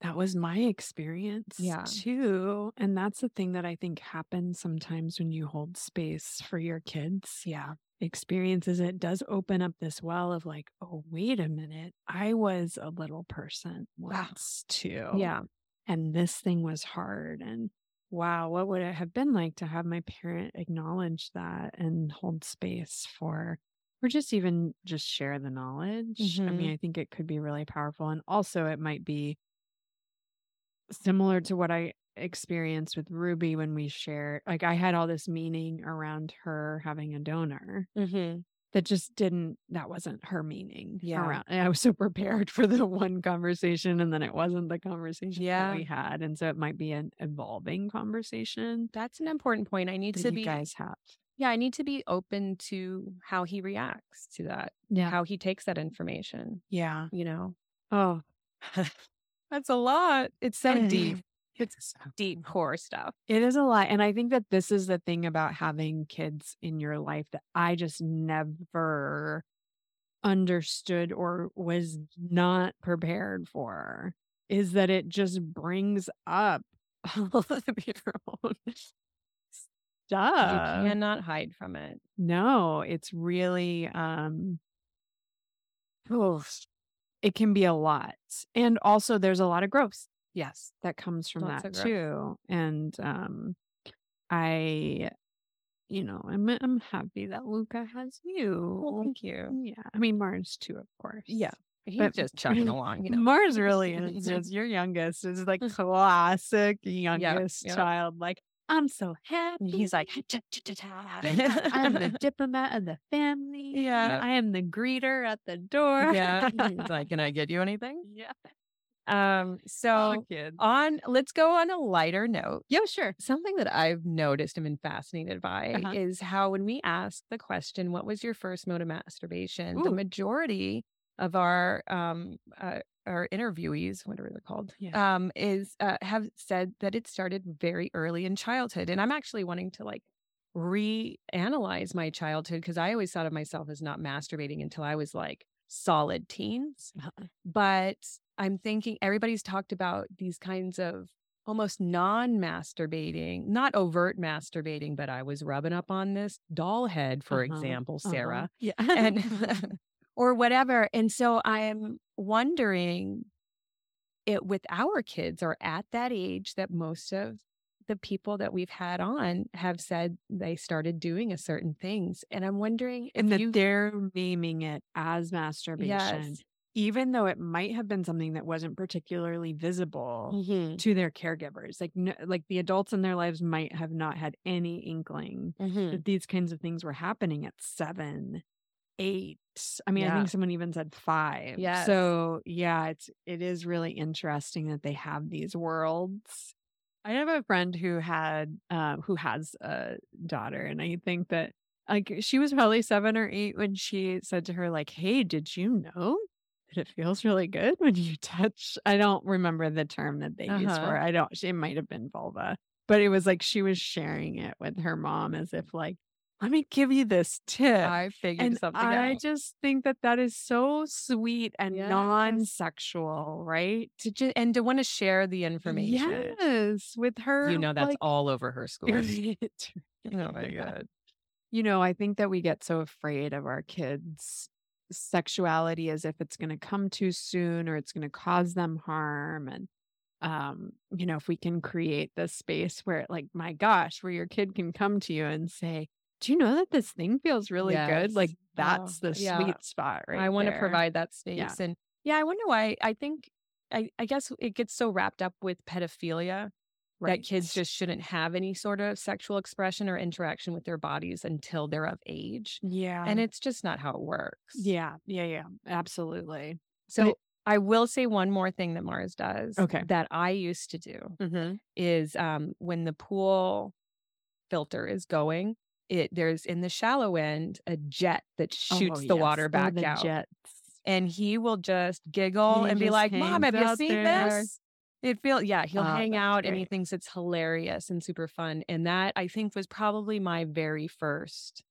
That was my experience Yeah. too. And that's the thing that I think happens sometimes when you hold space for your kids. yeah, experiences, it does open up this well of like, oh, wait a minute. I was a little person once too. yeah, And this thing was hard. And wow, what would it have been like to have my parent acknowledge that and hold space for, or just even just share the knowledge? I Mhm. mean, I think it could be really powerful. And also, it might be similar to what I experienced with Ruby when we shared, like, I had all this meaning around her having a donor mm-hmm. that just didn't that wasn't her meaning Yeah. around and i was so prepared for the one conversation and then it wasn't the conversation Yeah. that we had and so it might be an evolving conversation that's an important point. I need to you be, guys have yeah, I need to be open to how he reacts to that, yeah how he takes that information, yeah you know? oh <laughs> That's a lot. It's so deep. <laughs> It's deep core stuff. it is a lot and i think that this is the thing about having kids in your life that i just never understood or was not prepared for is that it just brings up <laughs> all of your own stuff you cannot hide from it. No, it's really um oof, it can be a lot. And also there's a lot of growth Yes. that comes from Lots that too. And um I you know, I'm I'm happy that Luca has you. Well, thank you. Yeah. I mean Mars too, of course. Yeah. He's But- just chugging <laughs> along, you know. Mars really is just your youngest. is like <laughs> classic youngest yep. child. Like, I'm so happy. He's like, <laughs> <laughs> I'm the <laughs> diplomat of the family. Yeah. I am the greeter at the door. yeah. He's like, can I get you anything? yeah. Um, so kids. on let's go on a lighter note. Yeah, sure. Something that I've noticed and been fascinated by Uh-huh. is how when we ask the question, what was your first mode of masturbation? The majority of our um uh, or interviewees, whatever they're called, Yeah. um, is uh, have said that it started very early in childhood, and I'm actually wanting to like reanalyze my childhood because I always thought of myself as not masturbating until I was like solid teens. Uh-huh. But I'm thinking everybody's talked about these kinds of almost non masturbating, not overt masturbating, but I was rubbing up on this doll head, for Uh-huh, example, uh-huh. Sarah, Yeah. and <laughs> <laughs> or whatever. And so I'm wondering it with our kids are at that age that most of the people that we've had on have said they started doing a certain things. And I'm wondering if and that you they're naming it as masturbation, Yes. even though it might have been something that wasn't particularly visible Mhm, to their caregivers. Like, no, like the adults in their lives might have not had any inkling mhm. that these kinds of things were happening at seven, eight. I mean, I think someone even said five. Yeah. So yeah, it's it is really interesting that they have these worlds. I have a friend who had uh, who has a daughter, and I think that like she was probably seven or eight when she said to her like, "Hey, did you know that it feels really good when you touch?" I don't remember the term that they used Uh-huh. for. it. I don't. It might have been vulva, but it was like she was sharing it with her mom as if like, "Let me give you this tip." I figured and something I out. just think that that is so sweet and Yes. non-sexual, right? to ju- and to want to share the information. Yes, with her. You know that's like, all over her <laughs> school. <laughs> Oh my <laughs> god. You know, I think that we get so afraid of our kids' sexuality as if it's going to come too soon or it's going to cause them harm. And, um, you know, if we can create this space where, like, my gosh, where your kid can come to you and say, Do you know that this thing feels really good? Like, that's Oh, the yeah. sweet spot, right? I want to provide that space. Yeah. And yeah, I wonder why. I think, I, I guess it gets so wrapped up with pedophilia that kids just shouldn't have any sort of sexual expression or interaction with their bodies until they're of age. yeah. And it's just not how it works. yeah, yeah, yeah, absolutely. So it- I will say one more thing that Mars does Okay. that I used to do Mm-hmm. is um, when the pool filter is going, it there's in the shallow end a jet that oh, shoots the water oh, back out. Jets. and he will just giggle He and be like, "Mom, have you seen there." this?" It feel yeah, he'll Oh, hang out and he thinks it's hilarious and super fun. And that I think was probably my very first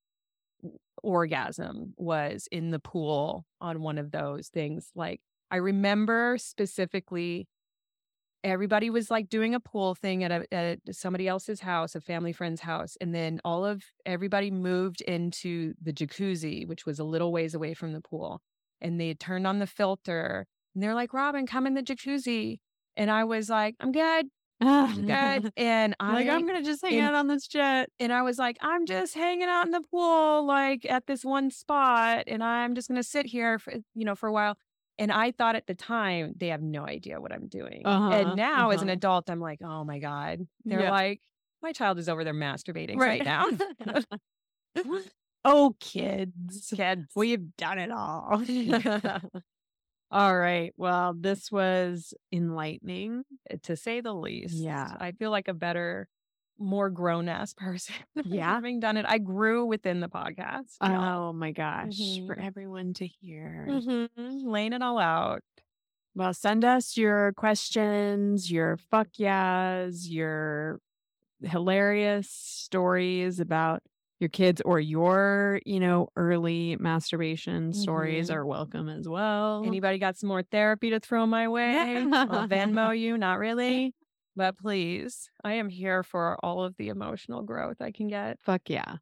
orgasm was in the pool on one of those things. Like I remember specifically everybody was like doing a pool thing at, a, at somebody else's house, a family friend's house. And then all of everybody moved into the jacuzzi, which was a little ways away from the pool. And they turned on the filter and they're like, Robin, come in the jacuzzi. And I was like, I'm good, I'm good. <laughs> And I like I'm gonna just hang in- out on this jet. and I was like, I'm just hanging out in the pool, like at this one spot, and I'm just gonna sit here for you know for a while. And I thought at the time they have no idea what I'm doing. Uh-huh, and now as an uh-huh. adult, I'm like, oh my god, they're Yeah. like, my child is over there masturbating right, now. <laughs> oh, kids. Kids. We've done it all. <laughs> <laughs> all right. Well, this was enlightening. to say the least. Yeah. I feel like a better, more grown ass <laughs> person. Yeah. having done it, I grew within the podcast. Oh my gosh. For Mhm. everyone to hear. Mhm. laying it all out. Well, send us your questions, your fuck yeahs, your hilarious stories about your kids or your, you know, early masturbation stories Mhm. are welcome as well. Anybody got some more therapy to throw my way? I'll Venmo you, not really. <laughs> But please, I am here for all of the emotional growth I can get. Fuck yeah.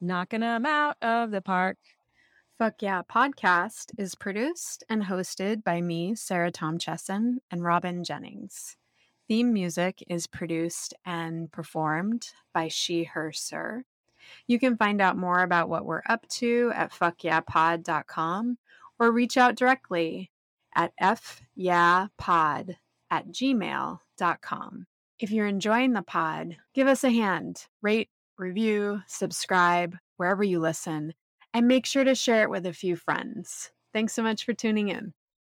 Knocking them out of the park. Fuck Yeah podcast is produced and hosted by me, Sarah Tom Chesson, and Robin Jennings. Theme music is produced and performed by She Her Sir. You can find out more about what we're up to at fuckyeahpod.com or reach out directly at fyeahpod at gmail.com. If you're enjoying the pod, give us a hand, rate, review, subscribe wherever you listen, and make sure to share it with a few friends. Thanks so much for tuning in.